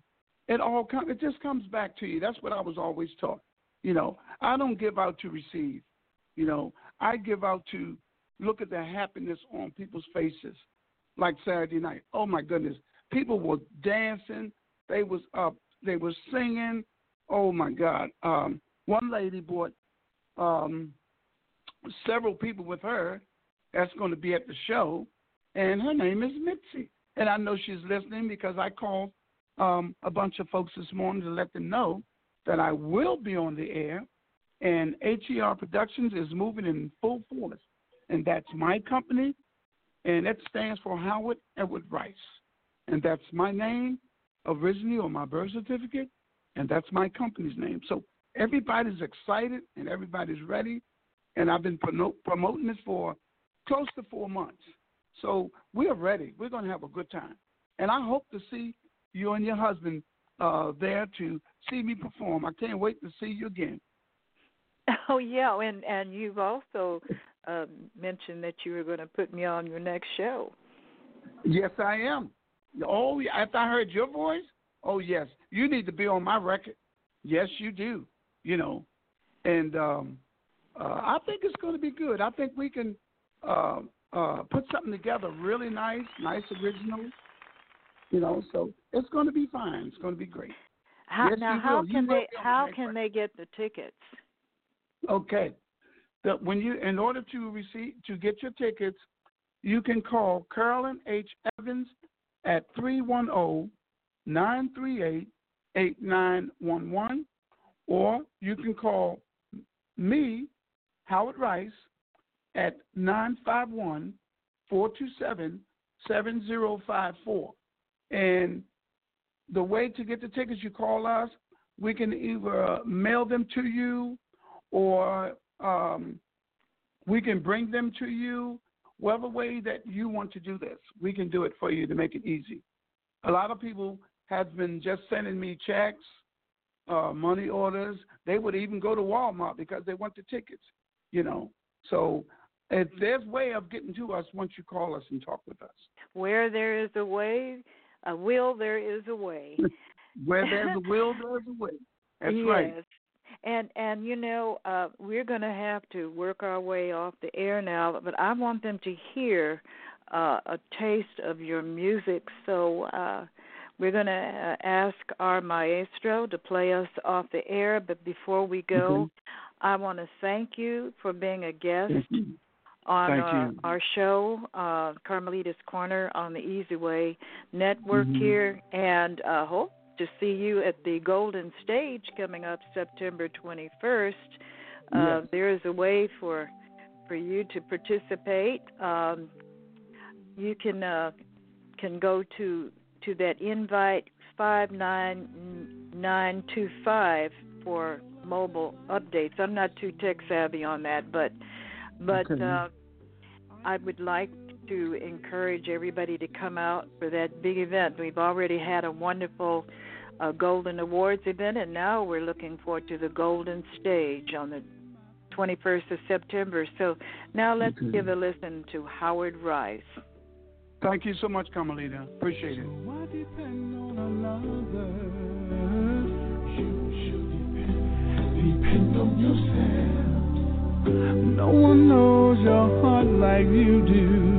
it all com- it just comes back to you. That's what I was always taught. You know, I don't give out to receive. You know, I give out to look at the happiness on people's faces, like Saturday night. Oh my goodness, people were dancing. They was up. They were singing. Oh my God. Um, one lady bought um, several people with her. That's going to be at the show, and her name is Mitzi. And I know she's listening because I called um, a bunch of folks this morning to let them know that I will be on the air, and HER Productions is moving in full force, and that's my company, and it stands for Howard Edward Rice, and that's my name originally on my birth certificate, and that's my company's name. So everybody's excited and everybody's ready, and I've been promoting this for close to four months. So we're ready. We're going to have a good time, and I hope to see you and your husband uh, there to see me perform. I can't wait to see you again. Oh yeah, and and you've also uh, mentioned that you were going to put me on your next show. Yes, I am. Oh, yeah, after I heard your voice, oh yes, you need to be on my record. Yes, you do. You know, and um, uh, I think it's going to be good. I think we can uh, uh, put something together really nice, nice original. You know, so it's going to be fine. It's going to be great. How, yes, now, how can they how can they get the tickets? Okay, the, when you in order to receive to get your tickets, you can call Carolyn H. Evans at 310 938 8911, or you can call me, Howard Rice, at 951 427 7054. And the way to get the tickets, you call us. We can either mail them to you or um, we can bring them to you. Whatever way that you want to do this, we can do it for you to make it easy. A lot of people have been just sending me checks, uh, money orders. They would even go to Walmart because they want the tickets, you know. So if there's way of getting to us once you call us and talk with us. Where there is a way, a will, there is a way. Where there's a will, there's a way. That's yes. right. And and you know uh, we're going to have to work our way off the air now, but I want them to hear uh, a taste of your music. So uh, we're going to uh, ask our maestro to play us off the air. But before we go, mm-hmm. I want to thank you for being a guest on our, our, show, uh, Carmelita's Corner on the Easy Way Network mm-hmm. here, and uh, hope to see you at the Golden Stage coming up September 21st. Uh, yes. There is a way for for you to participate. Um, you can uh, can go to to that invite five nine nine two five for mobile updates. I'm not too tech savvy on that, but but okay. uh, I would like to encourage everybody to come out for that big event. We've already had a wonderful uh, Golden Awards event, and now we're looking forward to the Golden Stage on the 21st of September. So now let's okay. give a listen to Howard Rice. Thank you so much, Carmelita. Appreciate it. Depend on yourself. No one knows your heart like you do.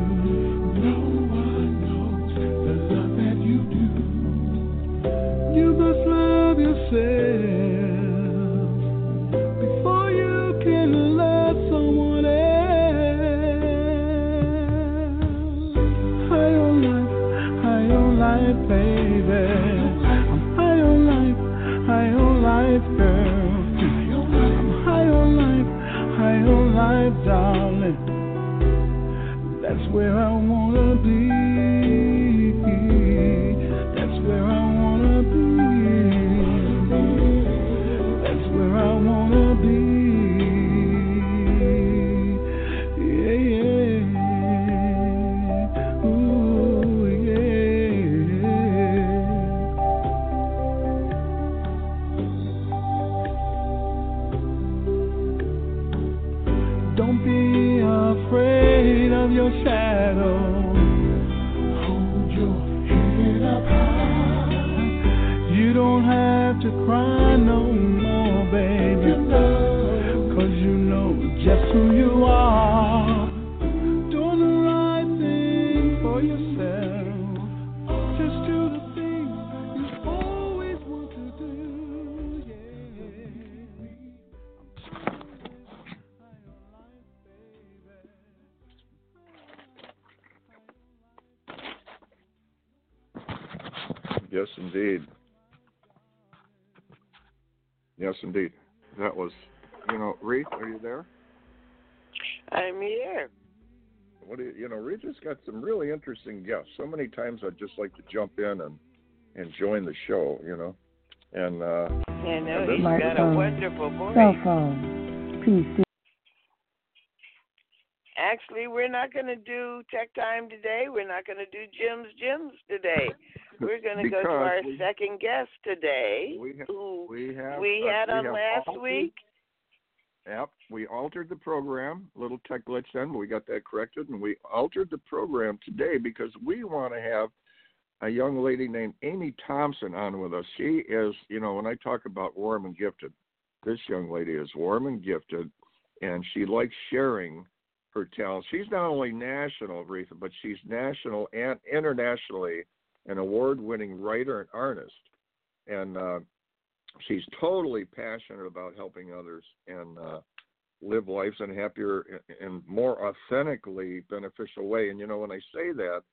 Where I indeed. Yes, indeed. That was, you know, Reatha, are you there? I'm here. What do you, you know? Rita's got some really interesting guests. So many times I'd just like to jump in and and join the show. You know, and uh, I know and this- he's got a wonderful voice. Cell phone. PC. Actually, we're not going to do tech time today. We're not going to do Jim's Gems today. We're going to go to our we- second guest today, we who we have we uh, had on have last altered- week. Yep, we altered the program. Little tech glitch then, but we got that corrected, and we altered the program today because we want to have a young lady named Amy Thomson on with us. She is, you know, when I talk about warm and gifted, this young lady is warm and gifted, and she likes sharing her talents. She's not only national, Reatha, but she's national and internationally an award-winning writer and artist, and uh, she's totally passionate about helping others and uh, live lives in a happier and more authentically beneficial way. And you know, when I say that,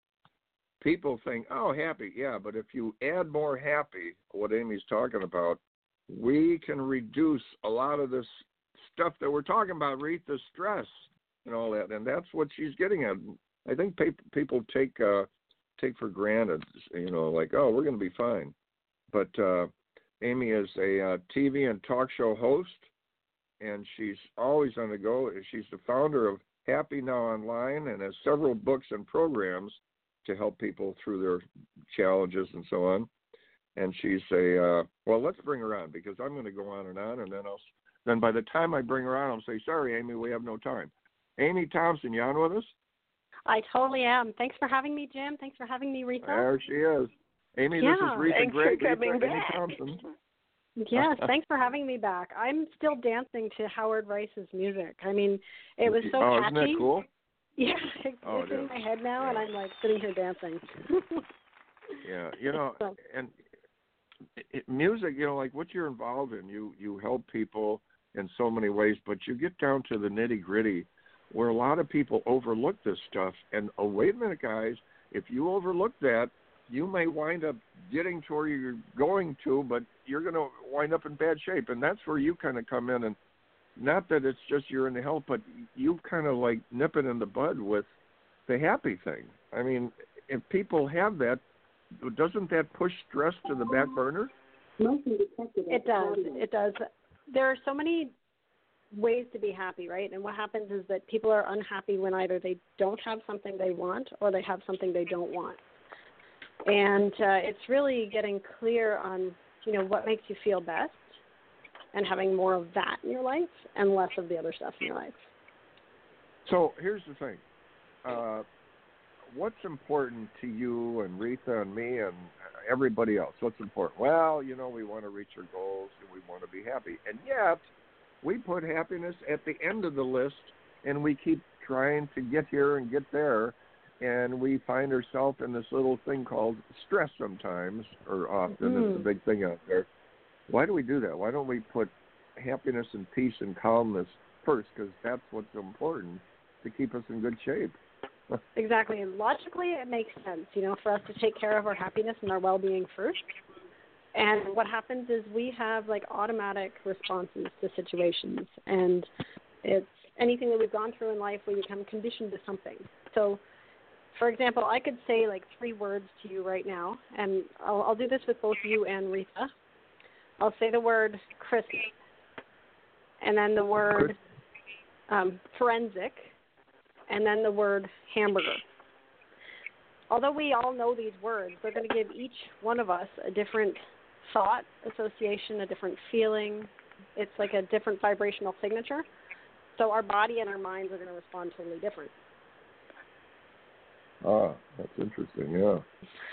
people think, "Oh, happy, yeah," but if you add more happy, what Amy's talking about, we can reduce a lot of this stuff that we're talking about, Read the stress and all that, and that's what she's getting at. I think people take uh, take for granted, you know, like, "Oh, we're going to be fine," but uh, Amy is a uh, TV and talk show host, and she's always on the go. She's the founder of Happy Now Online and has several books and programs to help people through their challenges and so on. And she's a uh, well. Let's bring her on because I'm going to go on and on, and then I'll then by the time I bring her on, I'll say, "Sorry, Amy, we have no time." Amy Thomson, you on with us? I totally am. Thanks for having me, Jim. Thanks for having me, Rita. There she is. Amy, this Yeah. is Rita Thanks for Grey. coming Rita, Amy back. Thomson. Yes, thanks for having me back. I'm still dancing to Howard Rice's music. I mean, it was so oh, catchy. isn't that cool? Yeah, it's Oh, it's it in my head now, and I'm like sitting here dancing. Yeah, you know, and it, it, music, you know, like what you're involved in, you you help people in so many ways, but you get down to the nitty gritty, where a lot of people overlook this stuff. And oh, wait a minute, guys, if you overlook that, you may wind up getting to where you're going to, but you're going to wind up in bad shape. And that's where you kind of come in, and not that it's just you're in the help, but you kind of like nip it in the bud with the happy thing. I mean, if people have that, doesn't that push stress to the back burner? It does. It does. There are so many ways to be happy, right? And what happens is that people are unhappy when either they don't have something they want or they have something they don't want. And uh, it's really getting clear on, you know, what makes you feel best and having more of that in your life and less of the other stuff in your life. So here's the thing. Uh, what's important to you and Reatha and me and everybody else? What's important? Well, you know, we want to reach our goals and we want to be happy. And yet, we put happiness at the end of the list and we keep trying to get here and get there. And we find ourselves in this little thing called stress sometimes, or often. It's a Mhm. big thing out there. Why do we do that? Why don't we put happiness and peace and calmness first? Because that's what's important to keep us in good shape. Exactly. And logically, it makes sense, you know, for us to take care of our happiness and our well being first. And what happens is we have like automatic responses to situations. And it's anything that we've gone through in life, we become conditioned to something. So, for example, I could say like three words to you right now, and I'll, I'll do this with both you and Rita. I'll say the word Christmas, and then the word um, forensic, and then the word hamburger. Although we all know these words, they're going to give each one of us a different thought association, a different feeling. It's like a different vibrational signature. So our body and our minds are going to respond totally different. Ah, that's interesting. Yeah,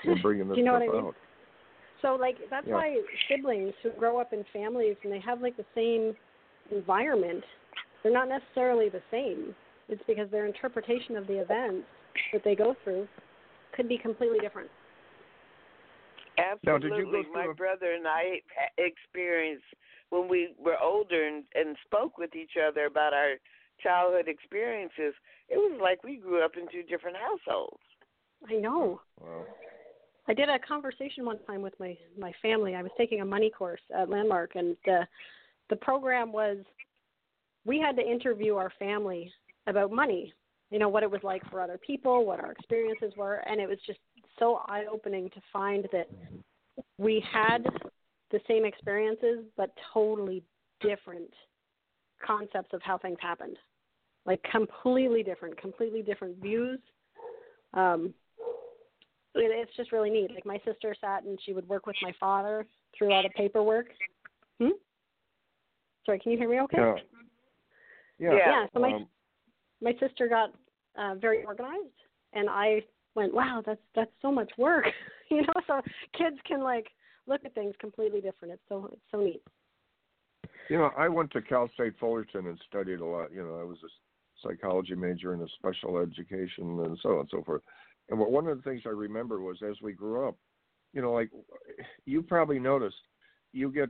we're bringing this Do you know stuff what I mean? out. So like that's Yeah. why siblings who grow up in families and they have like the same environment, they're not necessarily the same. It's because their interpretation of the events that they go through could be completely different. Now, did Absolutely. you My a- brother and I ha- experienced when we were older and, and spoke with each other about our childhood experiences. It was like we grew up in two different households. I know. Wow. I did a conversation one time with my my family. I was taking a money course at Landmark, and the the program was we had to interview our family about money, you know what it was like for other people, what our experiences were, and it was just so eye opening to find that we had the same experiences but totally different concepts of how things happened. Like completely different, completely different views. Um, it, it's just really neat. Like my sister sat and she would work with my father through all the paperwork. Hmm? Sorry, can you hear me okay? Yeah. Yeah. Yeah. So my um, my sister got uh, very organized, and I went, "Wow, that's that's so much work," you know. So kids can like look at things completely different. It's so it's so neat. You know, I went to Cal State Fullerton and studied a lot. You know, I was a psychology major and a special education and so on and so forth. And one of the things I remember was as we grew up, you know, like you probably noticed, you get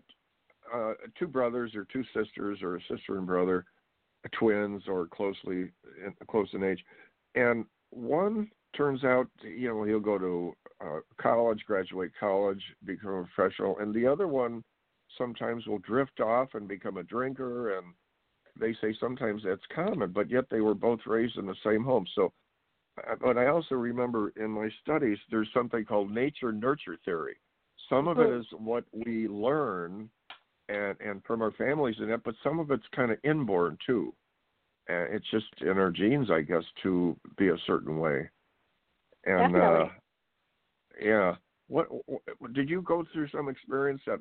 uh, two brothers or two sisters or a sister and brother, twins or closely close in age, and one turns out, you know, he'll go to uh, college, graduate college, become a professional, and the other one sometimes will drift off and become a drinker and they say sometimes that's common but yet they were both raised in the same home. So uh, but i also remember in my studies there's something called nature nurture theory. Some of it is what we learn and and from our families and that but some of it's kind of inborn too. And it's just in our genes i guess to be a certain way and uh Definitely. yeah what, what did you go through some experience that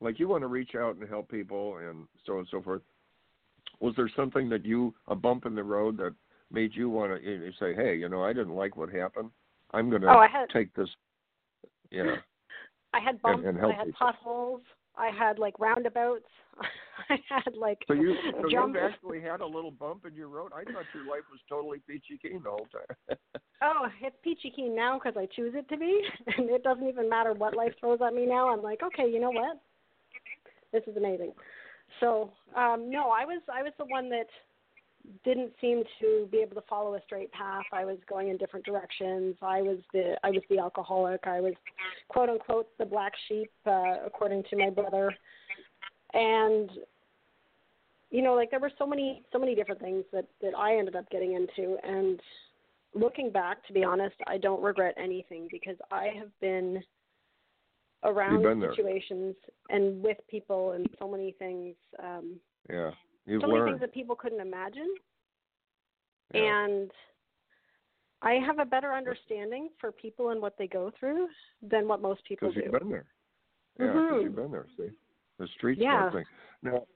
like you want to reach out and help people and so on and so forth was there something that you a bump in the road that made you want to say hey you know i didn't like what happened i'm going to Oh, had- take this yeah I had bumps. and help I had people. potholes. I had like roundabouts. I had like so you so jumps. you actually had a little bump in your road i thought your life was totally peachy keen the whole time Oh, it's peachy keen now because I choose it to be, and it doesn't even matter what life throws at me now. I'm like, okay, you know what? This is amazing. So, um, no, I was I was the one that didn't seem to be able to follow a straight path. I was going in different directions. I was the I was the alcoholic. I was quote unquote the black sheep, uh, according to my brother. And you know, like there were so many so many different things that that I ended up getting into and looking back to be honest, I don't regret anything because I have been around been situations and with people and so many things um yeah you've so many learned things that people couldn't imagine Yeah. and I have a better understanding for people and what they go through than what most people because do. you've been there yeah because Mhm. you've been there see the streets. Yeah. thing now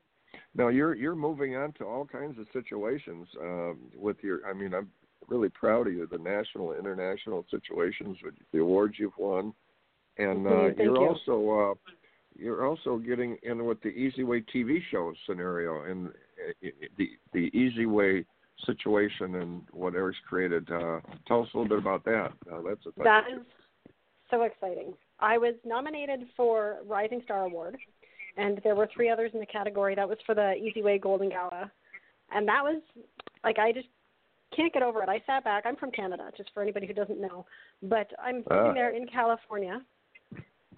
now you're you're moving on to all kinds of situations um with your i mean i'm really proud of you the national international situations with the awards you've won and uh Mhm, thank you're you. also uh you're also getting in with the easy way tv show scenario and uh, the the easy way situation and what eric's created uh tell us a little bit about that uh, that's a That is so exciting. I was nominated for Rising Star Award, and there were three others in the category. That was for the Easy Way Golden Gala, and that was like I just can't get over it. I sat back. I'm from Canada, just for anybody who doesn't know, but I'm sitting Ah. there in California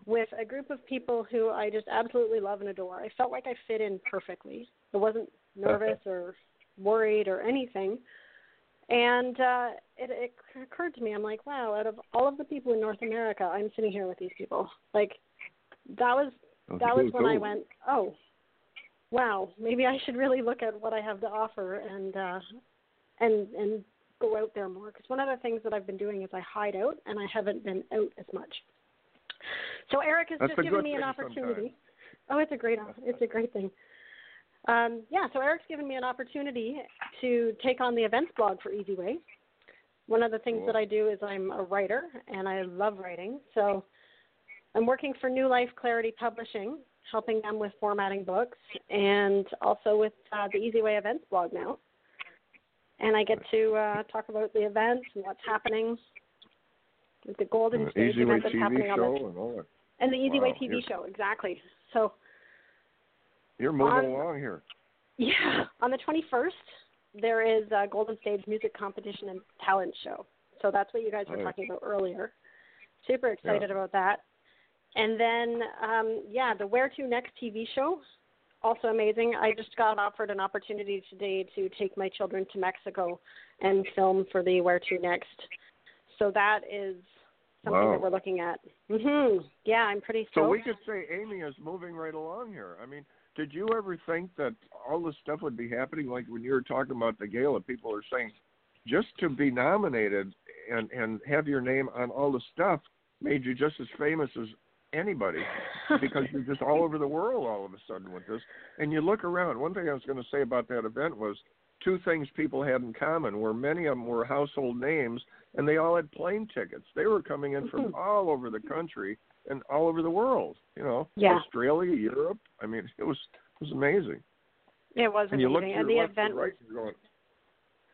with a group of people who I just absolutely love and adore. I felt like I fit in perfectly. I wasn't nervous or worried or anything. And uh, it, it occurred to me, I'm like, wow, out of all of the people in North America, I'm sitting here with these people. Like, that was Oh, that was cool, when I went, oh, wow, maybe I should really look at what I have to offer and uh, and and go out there more. Because one of the things that I've been doing is I hide out, and I haven't been out as much. So Eric has That's just given me an opportunity. sometimes. Oh, it's a great it's a great thing. Um, yeah, so Eric's given me an opportunity to take on the events blog for Easy Way. One of the things Cool. that I do is I'm a writer and I love writing. So I'm working for New Life Clarity Publishing, helping them with formatting books and also with uh, the Easy Way events blog now. And I get to uh, talk about the events and what's happening. The Golden Uh, Stage event that's tv happening on show the and all that and the Easy Way TV you're- show, exactly. So you're moving On- along here yeah, on the 21st there is a Golden Stage music competition and talent show. So that's what you guys were Nice. talking about earlier. Super excited about that. And then um yeah, the Where to Next TV show also amazing. I just got offered an opportunity today to take my children to Mexico and film for the Where to Next. So that is something Wow. that we're looking at. Mhm. Yeah, I'm pretty sure. So we could say Amy is moving right along here. I mean, did you ever think that all this stuff would be happening? Like when you were talking about the gala, people are saying just to be nominated and and have your name on all the stuff made you just as famous as anybody because you're just all over the world all of a sudden with this. And you look around. One thing I was going to say about that event was two things people had in common were many of them were household names and they all had plane tickets. They were coming in from all over the country and all over the world, you know. Yeah. Australia, Europe. I mean, it was it was amazing. it was and you look amazing. And the event and right you're going,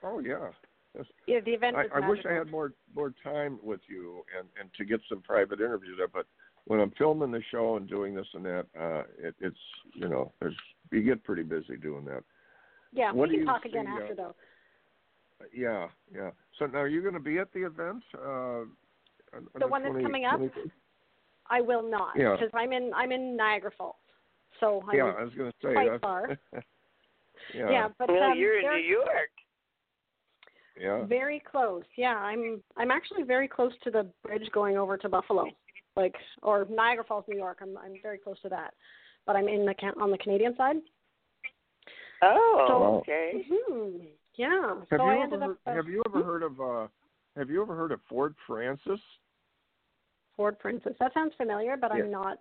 Oh yeah. Yes. yeah, the event I, I wish I had more more time with you and and to get some private interviews there, but when I'm filming the show and doing this and that, uh it, it's you know, there's you get pretty busy doing that. Yeah, what we can talk again see, uh, after though. Yeah, yeah. So now are you going to be at the event? Uh, on, on The one that's coming up? 23rd? I will not Yeah. because I'm in I'm in Niagara Falls. So I'm yeah, I was going to say quite that's, far. yeah, Yeah, but well, um, you're in New York. yeah. very close. Yeah, I'm I'm actually very close to the bridge going over to Buffalo, like or Niagara Falls, New York. I'm I'm very close to that, but I'm in the Can- on the Canadian side. Oh, So- okay. hmm Yeah. Have so you I ever ended heard, up uh, have you ever heard of uh have you ever heard of Ford Francis? Ford Francis. That sounds familiar, but Yeah. I'm not.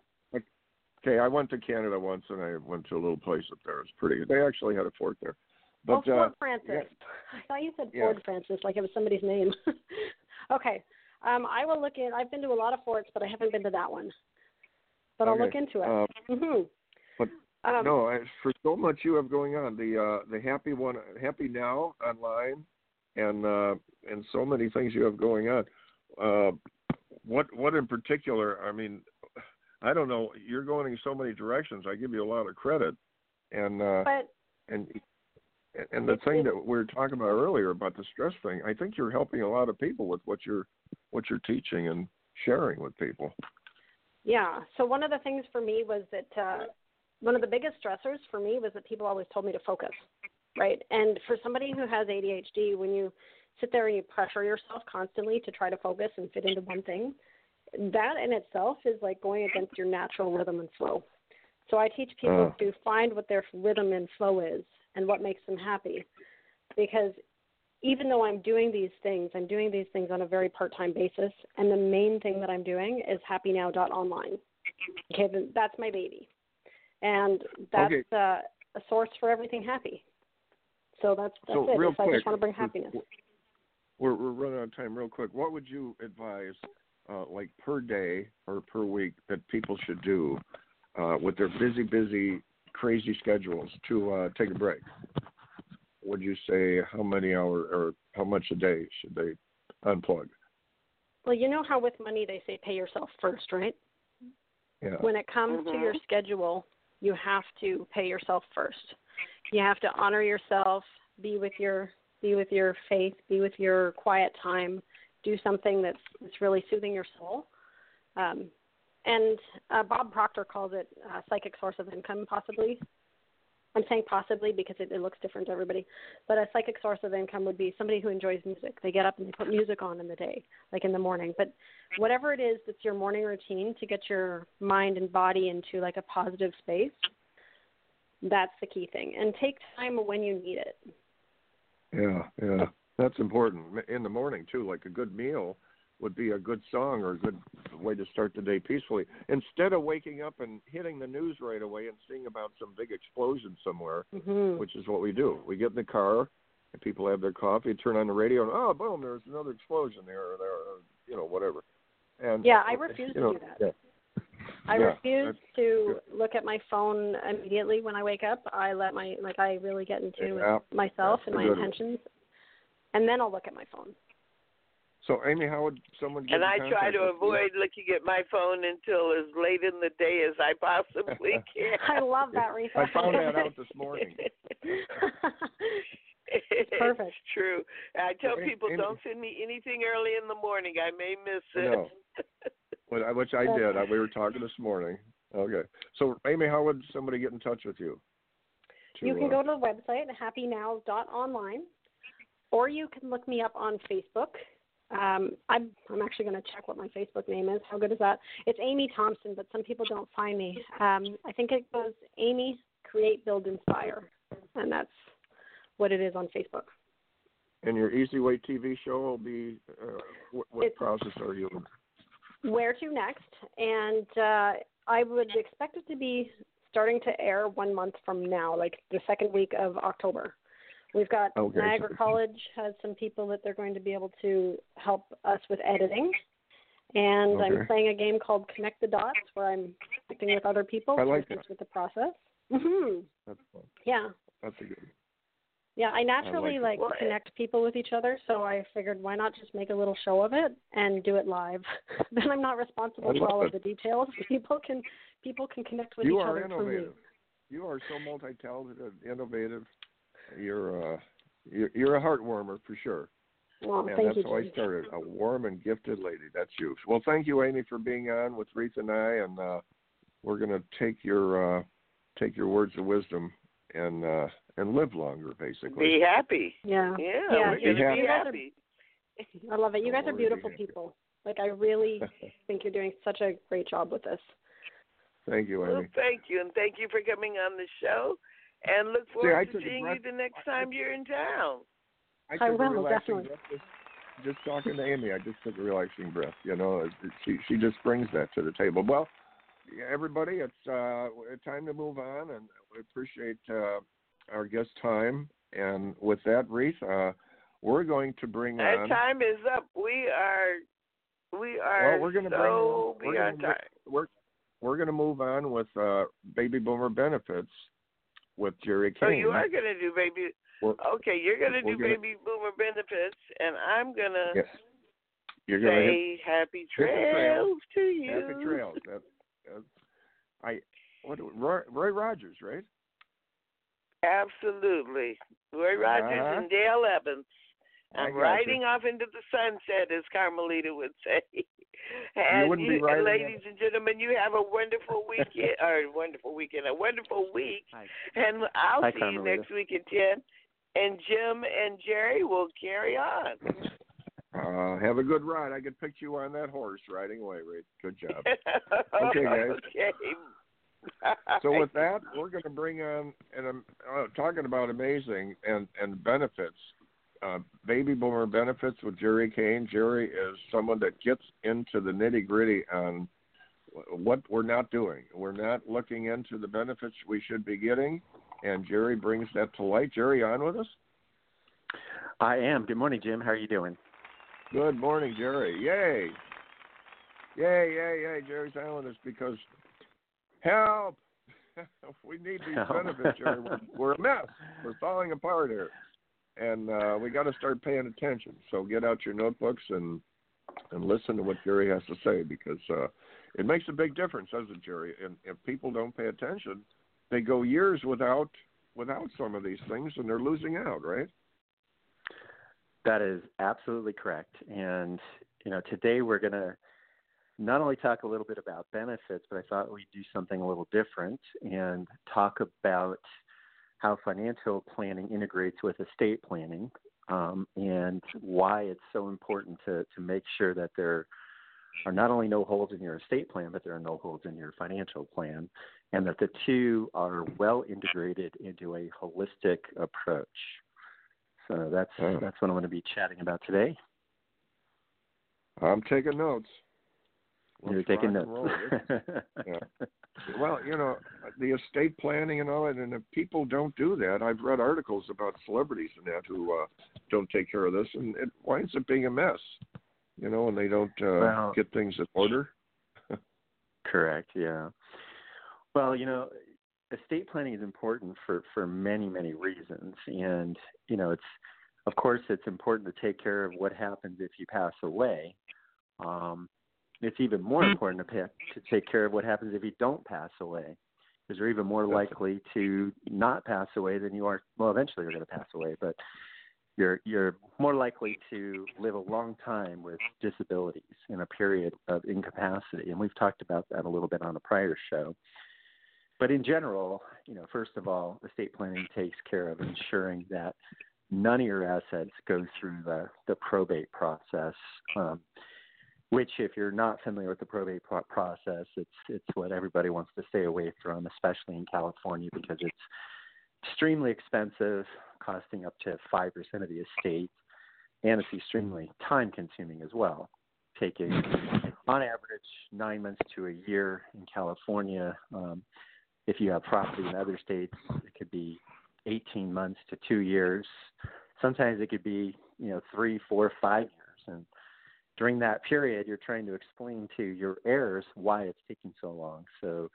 Okay, I went to Canada once and I went to a little place up there. It's pretty. They actually had a fort there. But oh, Ford uh, Francis. yeah. I thought you said Yeah. Ford Francis, like it was somebody's name. okay. Um, I will look in. I've been to a lot of forts, but I haven't been to that one. But I'll look into it. Uh, hmm But Um, no, for so much you have going on. The uh, the happy one, happy now online, and uh, and so many things you have going on. Uh, what what in particular? I mean, I don't know. You're going in so many directions. I give you a lot of credit, and uh, But and and the thing that we were talking about earlier about the stress thing. I think you're helping a lot of people with what you're what you're teaching and sharing with people. Yeah. So one of the things for me was that uh, one of the biggest stressors for me was that people always told me to focus, right? And for somebody who has ADHD, when you sit there and you pressure yourself constantly to try to focus and fit into one thing, that in itself is like going against your natural rhythm and flow. So I teach people Oh. to find what their rhythm and flow is and what makes them happy. Because even though I'm doing these things, I'm doing these things on a very part time basis. And the main thing that I'm doing is happynow.online. Okay, that's my baby. And that's Okay. uh, a source for everything happy. So that's that's so it. real If I quick, just want to bring we're- happiness. We're we're running out of time. Real quick, what would you advise, uh, like per day or per week, that people should do uh, with their busy, busy, crazy schedules to uh, take a break? Would you say how many hour or how much a day should they unplug? Well, you know how with money they say pay yourself first, right? Yeah. When it comes to your Mhm. schedule, you have to pay yourself first. You have to honor yourself, be with your be with your faith, be with your quiet time, do something that's that's really soothing your soul. Um, and uh, Bob Proctor calls it uh, psychic source of income, possibly. I'm saying possibly because it, it looks different to everybody. But a psychic source of income would be somebody who enjoys music. They get up and they put music on in the day, like in the morning. But whatever it is that's your morning routine to get your mind and body into like a positive space, that's the key thing. And take time when you need it. Yeah, yeah, that's important in the morning too. Like a good meal would be a good song or a good way to start the day peacefully. Instead of waking up and hitting the news right away and seeing about some big explosion somewhere, Mm-hmm. which is what we do. We get in the car and people have their coffee, turn on the radio, and oh, boom, there's another explosion there, or there, or, you know, whatever. And Yeah, I refuse you to do that. Yeah. I Yeah, refuse to look at my phone immediately when I wake up. I let my like I really get into Yeah, myself and my good intentions, and then I'll look at my phone. So, Amy, how would someone get in touch with you? And I try to with you? avoid looking at my phone until as late in the day as I possibly can. I love that, Rita. I found that out this morning. it's perfect. true. I tell Well, people Amy- don't send me anything early in the morning. I may miss it. know. Which I- Which I did. We were talking this morning. Okay. So, Amy, how would somebody get in touch with you? to? You can uh, go to the website happynow.online, or you can look me up on Facebook. Um, I'm I'm actually going to check what my Facebook name is. How good is that? It's Amy Thomson, but some people don't find me. Um, I think it goes Amy Create Build Inspire, and that's what it is on Facebook. And your Easy Way TV show will be uh, what, what It's- process are you? Where to next? And uh, I would expect it to be starting to air one month from now, like the second week of October. We've got Okay. Niagara College has some people that they're going to be able to help us with editing. And Okay. I'm playing a game called Connect the Dots where I'm connecting with other people I to like assist with the process. hmm That's fun. Yeah. That's a good. Yeah, I naturally like like, connect people with each other, so I figured why not just make a little show of it and do it live. then I'm not responsible for all love of the details. People can people can connect with you each are other through me. innovative. You are so multi-talented and innovative. You're uh, you're, you're a heartwarmer for sure. Well, and thank that's you. how I started. A warm and gifted lady. That's you. Well, thank you, Amy, for being on with Reatha and I, and uh, we're going to take your uh, take your words of wisdom and uh, and live longer, basically. Be happy. Yeah. Yeah, Yeah, we're you- gonna you be guys are- happy. I love it. You guys are beautiful people. Like I really think you're doing such a great job with this. Thank you, Well, Amy. thank you, and thank you for coming on the show. And look I forward to seeing breath- you the next time you're in town. I I will, definitely. breath just, just talking to Amy. I just took a relaxing breath. You know, it- it- she she just brings that to the table. Well, everybody, it's uh, time to move on, and we appreciate uh, our guest time. And with that, Reatha, uh, we're going to bring Our on. time is up. We are we are well, we're going to so bring. We're gonna, time. we're we're going to move on with uh, baby boomer benefits with Jerry Kane. Oh, you are going to do baby. We're- Okay, you're going to do gonna- baby boomer benefits, and I'm going to Yes. You're going to hit say happy hit the trails. trails to you. Happy trails. That, that, I what Roy, Roy Rogers, right? Absolutely. Roy Rogers Uh-huh. and Dale Evans. I'm you. riding off into the sunset, as Carmelita would say. and be riding ladies and gentlemen, you have a wonderful weekend, or wonderful weekend, a wonderful week. And I'll Hi, see you next week at 10. And Jim and Jerry will carry on. Uh, have a good ride. I could picture you on that horse riding away, Ray. Good job. Okay, guys. Okay. so with that, we're going to bring on and I'm uh, talking about amazing and and benefits. Uh, baby boomer benefits with Jerry Kane. Jerry is someone that gets into the nitty gritty on what we're not doing. We're not looking into the benefits we should be getting, and Jerry brings that to light. Jerry, on with us. I am. Good morning, Jim. How are you doing? Good morning, Jerry. Yay. Yay, yay, yay. Jerry's on with us because help. we need these Help. benefits, Jerry. We're, we're a mess. We're falling apart here. And uh, we got to start paying attention. So get out your notebooks and and listen to what Jerry has to say because uh, it makes a big difference, doesn't it, Jerry? And if people don't pay attention, they go years without without some of these things, and they're losing out, right? That is absolutely correct. And you know, today we're going to not only talk a little bit about benefits, but I thought we'd do something a little different and talk about how financial planning integrates with estate planning um, and why it's so important to, to make sure that there are not only no holes in your estate plan, but there are no holes in your financial plan, and that the two are well integrated into a holistic approach. So that's Oh. that's what I'm going to be chatting about today. I'm taking notes. You're taking rock and roll. notes. Yeah. Well, you know, the estate planning and all that, and if people don't do that, I've read articles about celebrities and that who uh, don't take care of this, and it winds up being a mess. You know, and they don't uh, Well- get things in order. Correct. Yeah. Well, you know, estate planning is important for for many many reasons, and you know, it's of course it's important to take care of what happens if you pass away. Um, it's even more important to pay, to take care of what happens if you don't pass away, because you're even more likely to not pass away than you are. Well, eventually you're going to pass away, but you're you're more likely to live a long time with disabilities in a period of incapacity, and we've talked about that a little bit on a prior show. but in general, you know, first of all, estate planning takes care of ensuring that none of your assets go through the, the probate process. Um, which, if you're not familiar with the probate pro- process, it's it's what everybody wants to stay away from, especially in California, because it's extremely expensive, costing up to five percent of the estate, and it's extremely time consuming as well, taking on average nine months to a year in California. Um, if you have property in other states, it could be 18 months to two years. Sometimes it could be, you know, three, four, five years. And during that period, you're trying to explain to your heirs why it's taking so long. So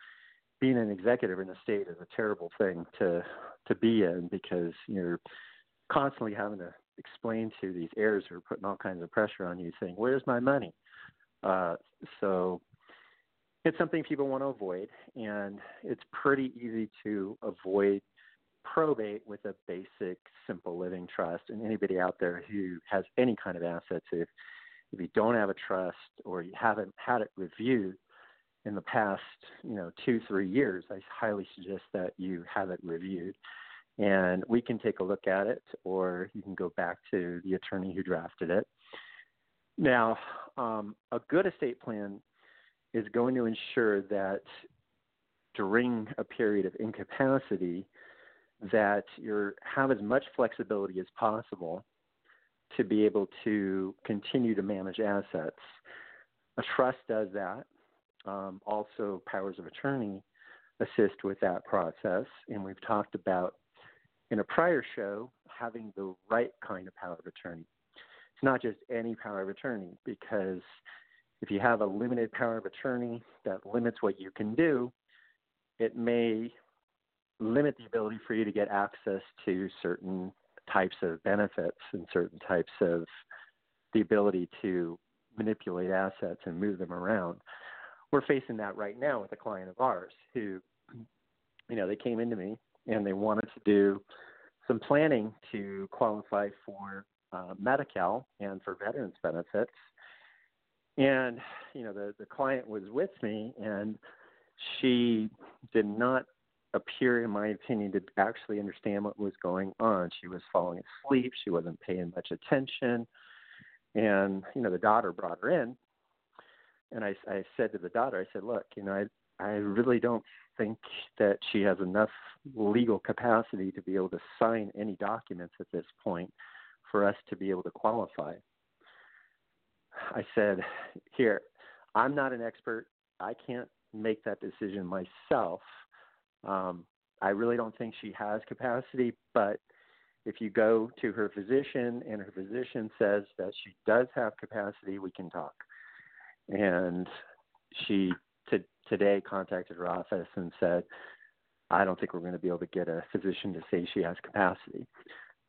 being an executive in a state is a terrible thing to to be in because you're constantly having to explain to these heirs who are putting all kinds of pressure on you, saying, "Where's my money?" Uh, so it's something people want to avoid, and it's pretty easy to avoid probate with a basic, simple living trust. And anybody out there who has any kind of assets, if if you don't have a trust or you haven't had it reviewed in the past, you know, two three years, I highly suggest that you have it reviewed and we can take a look at it, or you can go back to the attorney who drafted it. Now, um, a good estate plan is going to ensure that during a period of incapacity, that you have as much flexibility as possible to be able to continue to manage assets. A trust does that. Um, also, powers of attorney assist with that process, and we've talked about in a prior show having the right kind of power of attorney. It's not just any power of attorney, because if you have a limited power of attorney that limits what you can do, it may limit the ability for you to get access to certain types of benefits and certain types of the ability to manipulate assets and move them around. We're facing that right now with a client of ours who, you know, they came into me and they wanted to do some planning to qualify for uh, Medi-Cal and for veterans benefits. And you know, the the client was with me, and she did not appear, in my opinion, to actually understand what was going on. She was falling asleep. She wasn't paying much attention. And you know, the daughter brought her in, and I, I said to the daughter, I said, "Look, you know, I I really don't think that she has enough legal capacity to be able to sign any documents at this point for us to be able to qualify. I said, Here, I'm not an expert. I can't make that decision myself. Um, I really don't think she has capacity, but if you go to her physician and her physician says that she does have capacity, we can talk. And she today contacted her office and said, I don't think we're going to be able to get a physician to say she has capacity.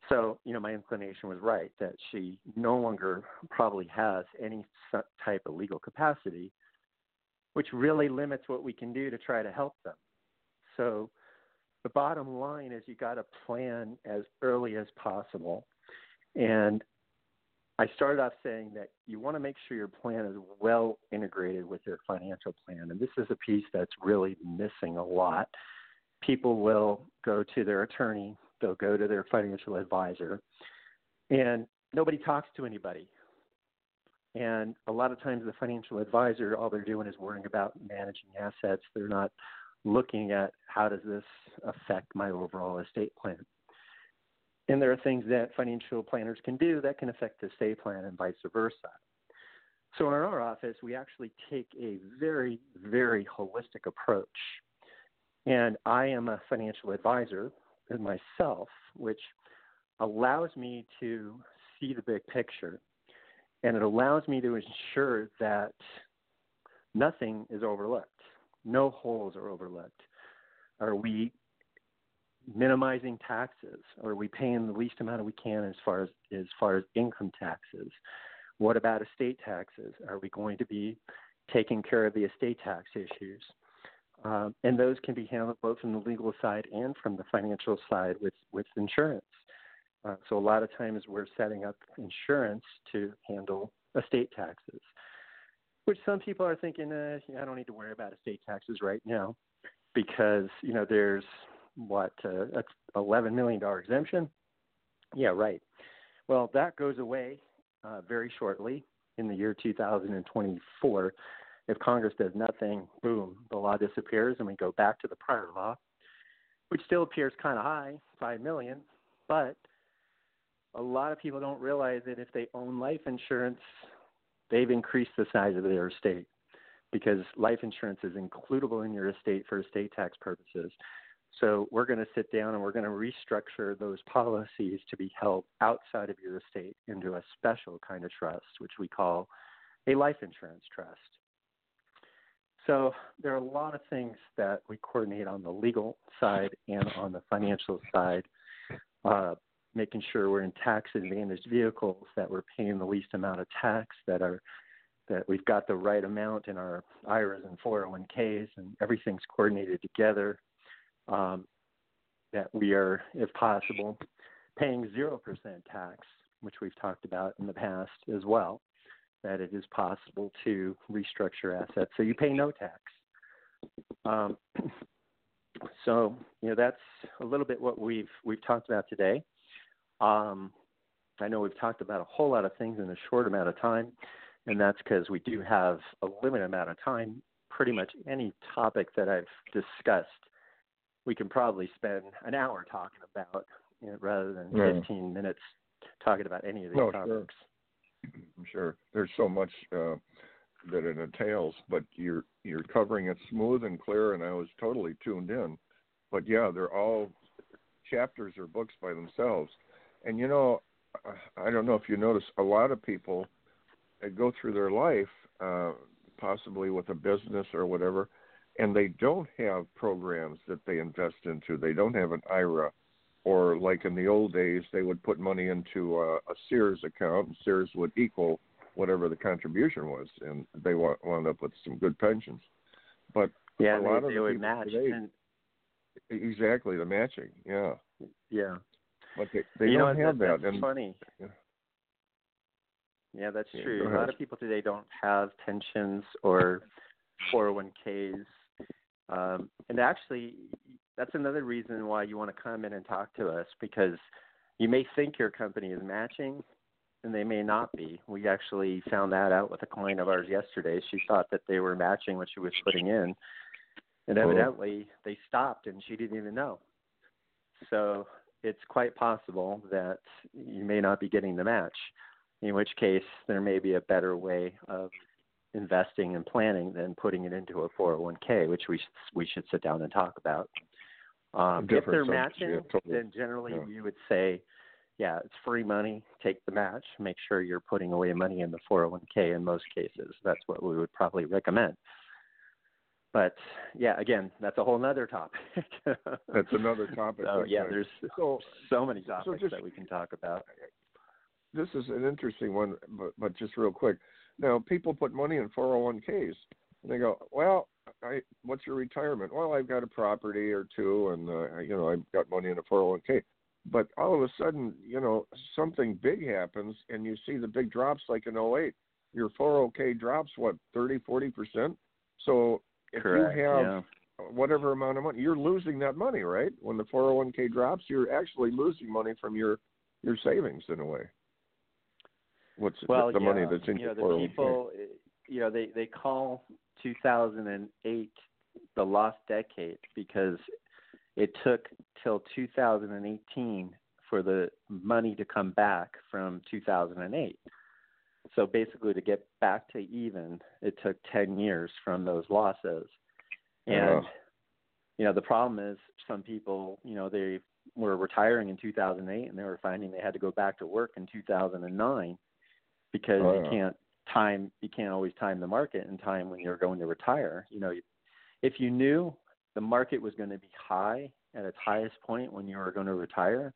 So, you know, my inclination was right that she no longer probably has any type of legal capacity, which really limits what we can do to try to help them. So, the bottom line is you got to plan as early as possible. And I started off saying that you want to make sure your plan is well integrated with your financial plan. And this is a piece that's really missing a lot. People will go to their attorney, they'll go to their financial advisor, and nobody talks to anybody. And a lot of times, the financial advisor, all they're doing is worrying about managing assets. They're not looking at how does this affect my overall estate plan. And there are things that financial planners can do that can affect the estate plan and vice versa. So in our office, we actually take a very, very holistic approach. And I am a financial advisor myself, which allows me to see the big picture. And it allows me to ensure that nothing is overlooked. No holes are overlooked. Are we minimizing taxes? Are we paying the least amount we can as far as as far as income taxes? What about estate taxes? Are we going to be taking care of the estate tax issues? Um, and those can be handled both from the legal side and from the financial side with with insurance. Uh, so a lot of times we're setting up insurance to handle estate taxes, which some people are thinking, uh, I don't need to worry about estate taxes right now. because you know there's what uh, a eleven million dollar exemption. Yeah, right. Well, that goes away uh, very shortly in the year 2024. If Congress does nothing, boom, the law disappears and we go back to the prior law, which still appears kind of high, five million, but a lot of people don't realize that if they own life insurance, they've increased the size of their estate because life insurance is includable in your estate for estate tax purposes. So we're going to sit down and we're going to restructure those policies to be held outside of your estate into a special kind of trust, which we call a life insurance trust. So there are a lot of things that we coordinate on the legal side and on the financial side, uh, making sure we're in tax advantaged vehicles, that we're paying the least amount of tax, that are that we've got the right amount in our IRAs and 401ks, and everything's coordinated together um, that we are, if possible, paying 0% tax, which we've talked about in the past as well, that it is possible to restructure assets so you pay no tax. Um, so, you know, that's a little bit what we've we've talked about today. Um, I know we've talked about a whole lot of things in a short amount of time, and that's because we do have a limited amount of time. Pretty much any topic that I've discussed we can probably spend an hour talking about you know, rather than yeah. 15 minutes talking about any of these no, topics. Sure. I'm sure there's so much uh, that it entails, but you're you're covering it smooth and clear, and I was totally tuned in. But yeah, they're all chapters or books by themselves, and you know, I don't know if you notice, a lot of people that go through their life, uh, possibly with a business or whatever, and they don't have programs that they invest into. They don't have an IRA, or like in the old days, they would put money into a, a Sears account, and Sears would equal whatever the contribution was, and they wound up with some good pensions. But yeah, a they, lot they of would match. today, and, exactly the matching. Yeah, yeah. But they, they you don't know, have that, that. That's funny. Yeah. Yeah, that's Yeah, true. A lot of people today don't have pensions or 401ks. Um, and actually, that's another reason why you want to come in and talk to us because you may think your company is matching and they may not be. We actually found that out with a client of ours yesterday. She thought that they were matching what she was putting in, and Oh. evidently they stopped and she didn't even know. So it's quite possible that you may not be getting the match, in which case there may be a better way of investing and planning than putting it into a 401k, which we should, we should sit down and talk about. Um, if they're matching, yeah, totally. then generally Yeah. we would say, yeah, it's free money. Take the match. Make sure you're putting away money in the 401k. In most cases, that's what we would probably recommend. But yeah, again, that's a whole other topic. That's another topic. So yeah, there's so so many topics just- that we can talk about. this is an interesting one, but, but just real quick. Now, people put money in 401ks, and they go, "Well, I, what's your retirement?" Well, I've got a property or two, and uh, you know, I've got money in a 401k. But all of a sudden, you know, something big happens, and you see the big drops, like in 08. Your 401k drops what 30, 40 percent. So if Correct. you have yeah. whatever amount of money, you're losing that money, right? When the 401k drops, you're actually losing money from your your savings in a way. What's well, the, the money that's in you know, your the 401k? people, eh, you know, they they call 2008 the lost decade because it took till 2018 for the money to come back from 2008. So basically, to get back to even, it took 10 years from those losses. Oh, and Yeah. you know, the problem is some people, you know, they were retiring in 2008 and they were finding they had to go back to work in 2009 because Oh, you can't time you can't always time the market in time when you're going to retire. You know, if you knew the market was going to be high at its highest point when you were going to retire,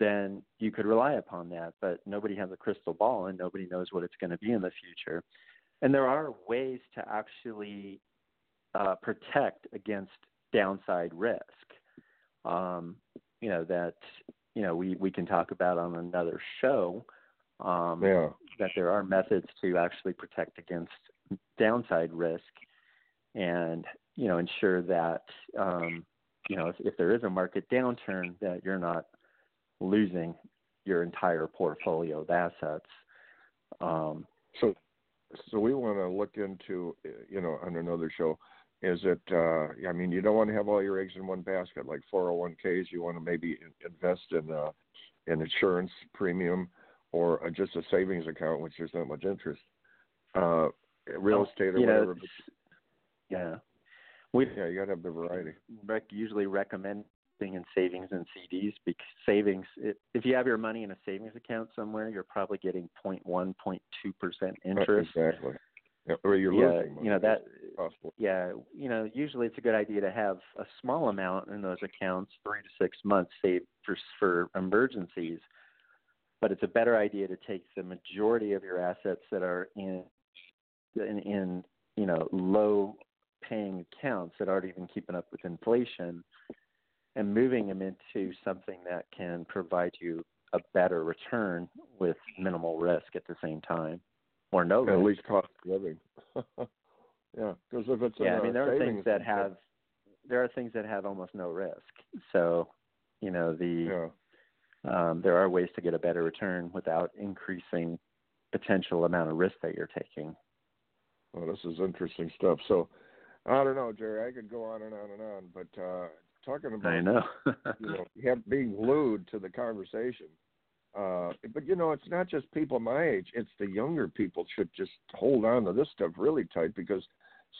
then you could rely upon that. But nobody has a crystal ball and nobody knows what it's going to be in the future. And there are ways to actually uh, protect against downside risk. Um, you know that you know we we can talk about on another show. Um, Yeah. That there are methods to actually protect against downside risk, and you know ensure that um, you know if, if there is a market downturn that you're not losing your entire portfolio of assets. Um, so, so we want to look into, you know, on another show. Is it? Uh, I mean, you don't want to have all your eggs in one basket, like 401ks. You want to maybe invest in uh, an insurance premium or uh, just a savings account, which there's not much interest. Uh, real estate or you whatever. Yeah, we yeah, you got to have the variety. Rec- usually recommend in savings and CDs because savings if you have your money in a savings account somewhere you're probably getting 0.1 0.2% interest. exactly. Yeah, or you're yeah, losing money. you know that yeah you know usually it's a good idea to have a small amount in those accounts 3 to 6 months saved for for emergencies. But it's a better idea to take the majority of your assets that are in in, in you know low paying accounts that aren't even keeping up with inflation and moving them into something that can provide you a better return with minimal risk at the same time, or no at risk. least cost of living. yeah, because if it's yeah, I mean there are things that have there are things that have almost no risk. So, you know the yeah. um, there are ways to get a better return without increasing potential amount of risk that you're taking. Well, this is interesting stuff. So, I don't know, Jerry. I could go on and on and on, but uh, talking about I know. you know have, being glued to the conversation. Uh, but you know, it's not just people my age; it's the younger people should just hold on to this stuff really tight because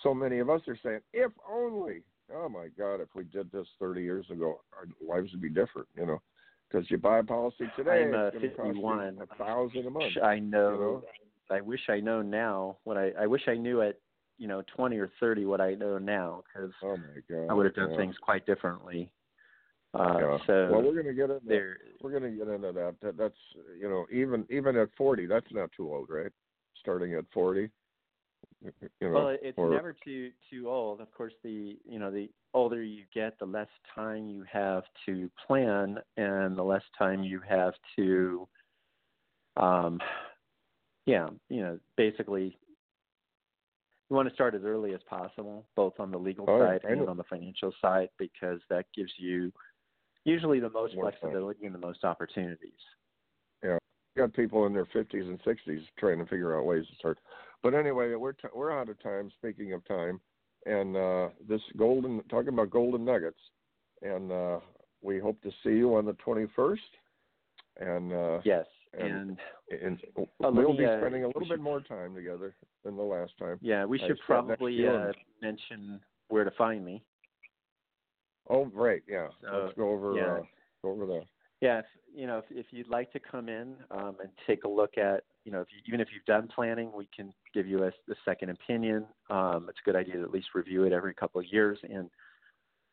so many of us are saying, "If only." Oh my God! If we did this 30 years ago, our lives would be different. You know, because you buy a policy today, I'm uh, it's going to cost 51. you a thousand a month. I know, you know. I wish I know now what I I wish I knew at you know 20 or 30 what I know now because oh I would have done yeah. things quite differently. Uh, yeah. So well, we're going to get into there. we're going to get into that. that. That's you know even even at 40, that's not too old, right? Starting at 40. You know, well, it's or, never too too old. Of course, the you know the older you get, the less time you have to plan, and the less time you have to, um, yeah, you know, basically you want to start as early as possible, both on the legal Oh, side and on the financial side, because that gives you usually the most More time. flexibility and the most opportunities. Yeah, got people in their 50s and 60s trying to figure out ways to start. But anyway, we're t- we're out of time. Speaking of time, and uh, this golden talking about golden nuggets, and uh, we hope to see you on the 21st. And uh, Yes, and, and and Uh, we'll be uh, spending a little should- bit more time together than the last time. yeah, we should probably uh, mention where to find me. Oh, great! Yeah, So, let's go over yeah. uh, go over that. Yeah, if, you know, if, if you'd like to come in um, and take a look at, you know, if you, even if you've done planning, we can give you a, a second opinion. Um, it's a good idea to at least review it every couple of years, and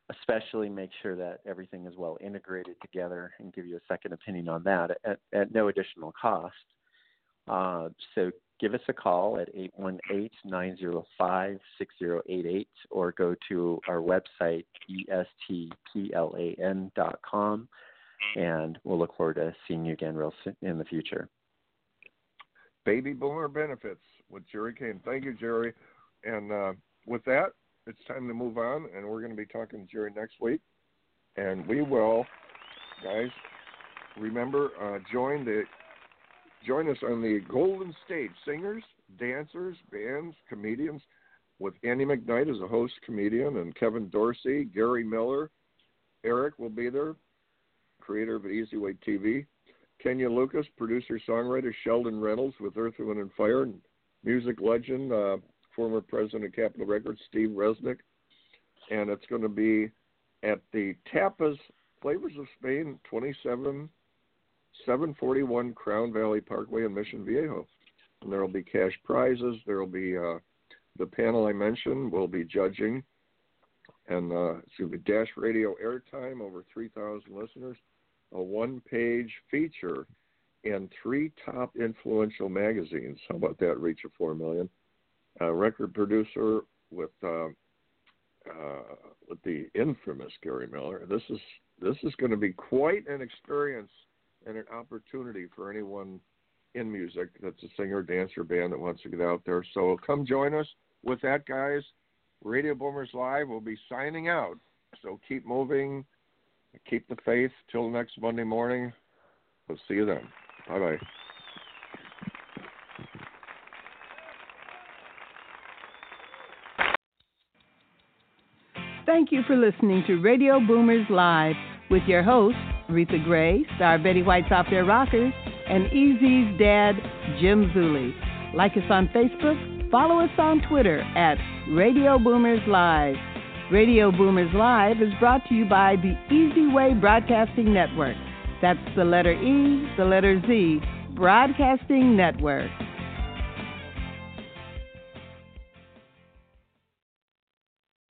especially make sure that everything is well integrated together, and give you a second opinion on that at, at no additional cost. Uh, so give us a call at 818-905-6088 or go to our website, estplan.com and we'll look forward to seeing you again real soon in the future. Baby boomer benefits with Jerry Kane. Thank you, Jerry. And uh, with that, it's time to move on, and we're going to be talking to Jerry next week. And we will, guys, remember uh, join the join us on the Golden Stage singers, dancers, bands, comedians, with Andy McKnight as a host comedian, and Kevin Dorsey, Gary Miller, Eric will be there, creator of Easy Way TV. Kenya Lucas, producer songwriter Sheldon Reynolds with Earth, Wind, and Fire, and music legend, uh, former president of Capitol Records, Steve Resnick. And it's going to be at the Tapas Flavors of Spain, 27 741 Crown Valley Parkway in Mission Viejo. And there will be cash prizes. There will be uh, the panel I mentioned will be judging. And uh, it's going to be Dash Radio airtime, over 3,000 listeners a one page feature in three top influential magazines. How about that? Reach of four million. A record producer with uh, uh, with the infamous Gary Miller. This is this is going to be quite an experience and an opportunity for anyone in music that's a singer, dancer, band that wants to get out there. So come join us. With that, guys, Radio Boomers Live will be signing out. So keep moving, keep the faith till next Monday morning. We'll see you then. Bye bye. Thank you for listening to Radio Boomers Live with your hosts, Reatha Grey, star Betty White's Off Their Rockers, and Easy's dad, Jim Zuley. Like us on Facebook, follow us on Twitter at Radio Boomers Live. Radio Boomers Live is brought to you by the Easy Way Broadcasting Network. That's the letter E, the letter Z, Broadcasting Network.